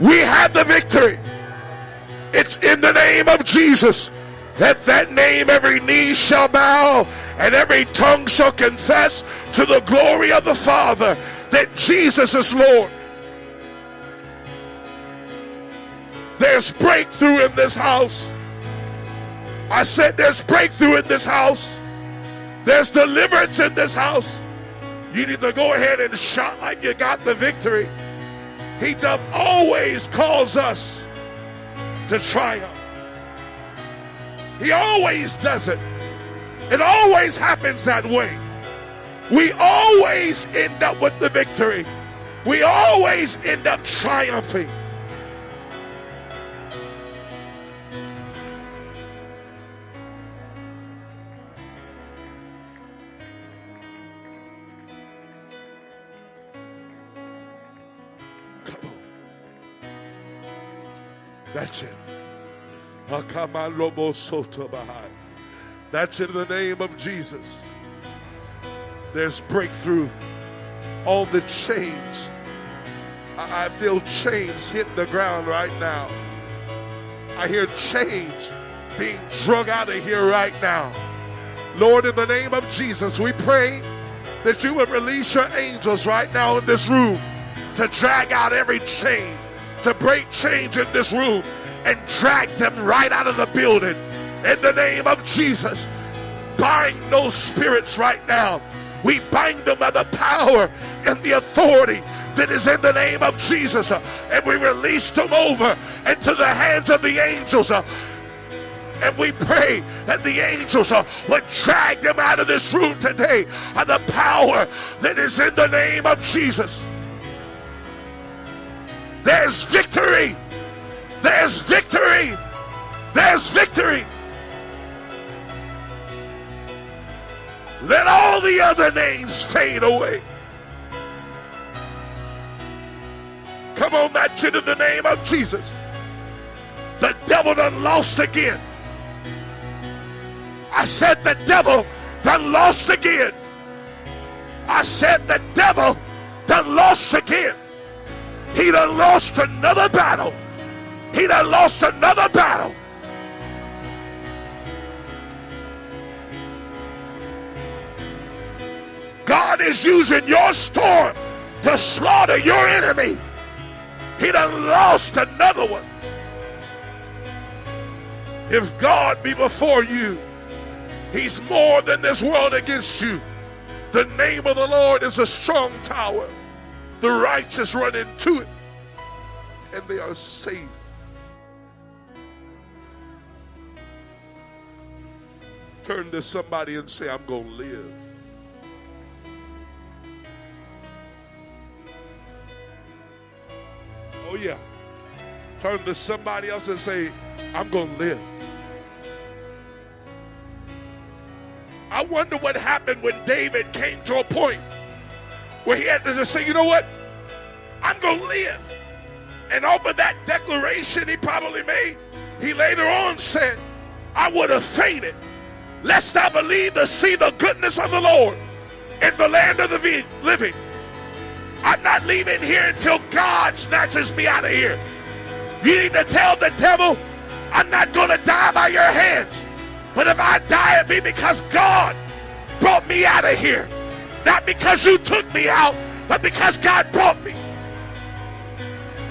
We have the victory. It's in the name of Jesus. At that name, every knee shall bow and every tongue shall confess to the glory of the Father that Jesus is Lord. There's breakthrough in this house. I said there's breakthrough in this house. There's deliverance in this house. You need to go ahead and shout like you got the victory. He does always calls us to triumph. He always does it. It always happens that way. We always end up with the victory. We always end up triumphing. That's it. That's in the name of Jesus. There's breakthrough. All the chains. I, I feel chains hitting the ground right now. I hear chains being drug out of here right now. Lord, in the name of Jesus, we pray that you would release your angels right now in this room to drag out every chain, to break chains in this room and drag them right out of the building. In the name of Jesus, bind those spirits right now. We bind them by the power and the authority that is in the name of Jesus. Uh, and we release them over into the hands of the angels. Uh, and we pray that the angels uh, would drag them out of this room today by the power that is in the name of Jesus. There's victory. There's victory. There's victory. Let all the other names fade away. Come on, match it in the name of Jesus. The devil done lost again. I said the devil done lost again. I said the devil done lost again. He done lost another battle. He done lost another battle. God is using your storm to slaughter your enemy. He done lost another one. If God be before you, he's more than this world against you. The name of the Lord is a strong tower. The righteous run into it and they are safe. Turn to somebody and say, I'm going to live. Oh, yeah. Turn to somebody else and say, I'm going to live. I wonder what happened when David came to a point where he had to just say, you know what? I'm going to live. And over that declaration he probably made, he later on said, I would have fainted, lest I believe to see the goodness of the Lord in the land of the living. I'm not leaving here until God snatches me out of here. You need to tell the devil, I'm not going to die by your hands. But if I die, it be because God brought me out of here. Not because you took me out, but because God brought me.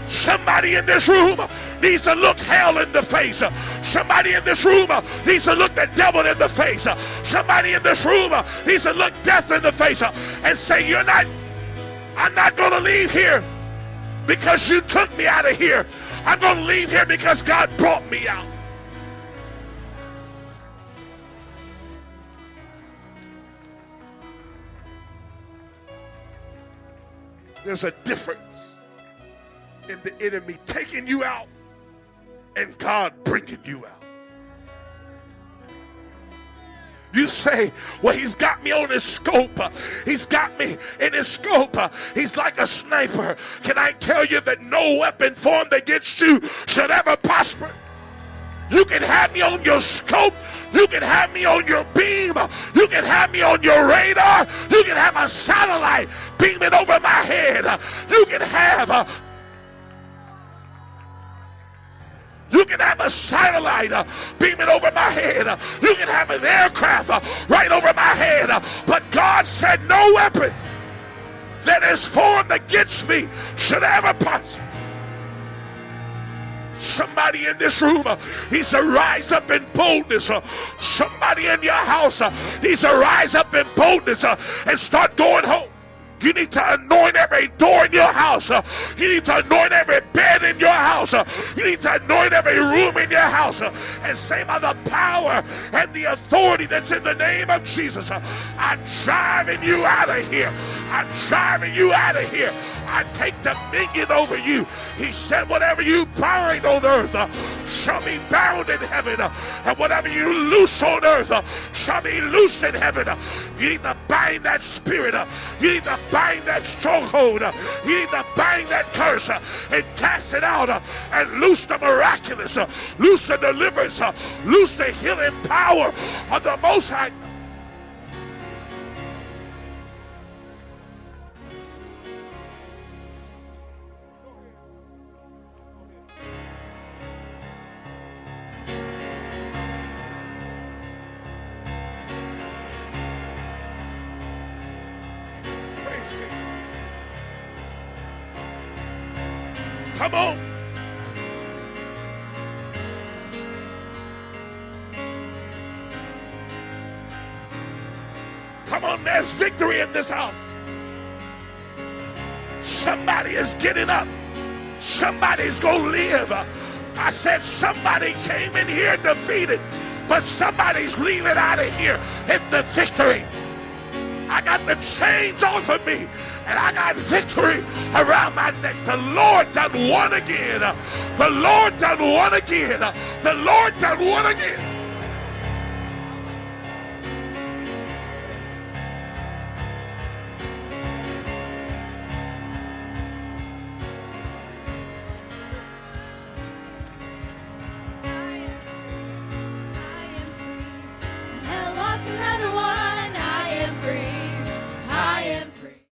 Somebody in this room needs to look hell in the face. Somebody in this room uh, needs to look the devil in the face. Somebody in this room uh, needs to look death in the face uh, and say, You're not I'm not going to leave here because you took me out of here. I'm going to leave here because God brought me out. There's a difference in the enemy taking you out and God bringing you out. You say, well, he's got me on his scope. He's got me in his scope. He's like a sniper. Can I tell you that no weapon formed against you should ever prosper? You can have me on your scope. You can have me on your beam. You can have me on your radar. You can have a satellite beaming over my head. You can have uh, You can have a satellite uh, beaming over my head. Uh, you can have an aircraft uh, right over my head. Uh, but God said, No weapon that is formed against me should ever prosper. Somebody in this room uh, needs to rise up in boldness. Uh, somebody in your house uh, needs to rise up in boldness uh, and start going home. You need to anoint every door in your house. You need to anoint every bed in your house. You need to anoint every room in your house. And say by the power and the authority that's in the name of Jesus, I'm driving you out of here. I'm driving you out of here. I take dominion over you. He said, whatever you bind on earth uh, shall be bound in heaven. Uh, and whatever you loose on earth uh, shall be loosed in heaven. Uh. You need to bind that spirit. Uh, you need to bind that stronghold. Uh, you need to bind that curse and cast it out and loose the miraculous. Loose the deliverance. Loose the healing power of the Most High. Come on. Come on, there's victory in this house. Somebody is getting up. Somebody's going to live. I said somebody came in here defeated, but somebody's leaving out of here in the victory. I got the chains off of me, and I got victory around my neck. The Lord done won again. The Lord done won again. The Lord done won again. I am, I am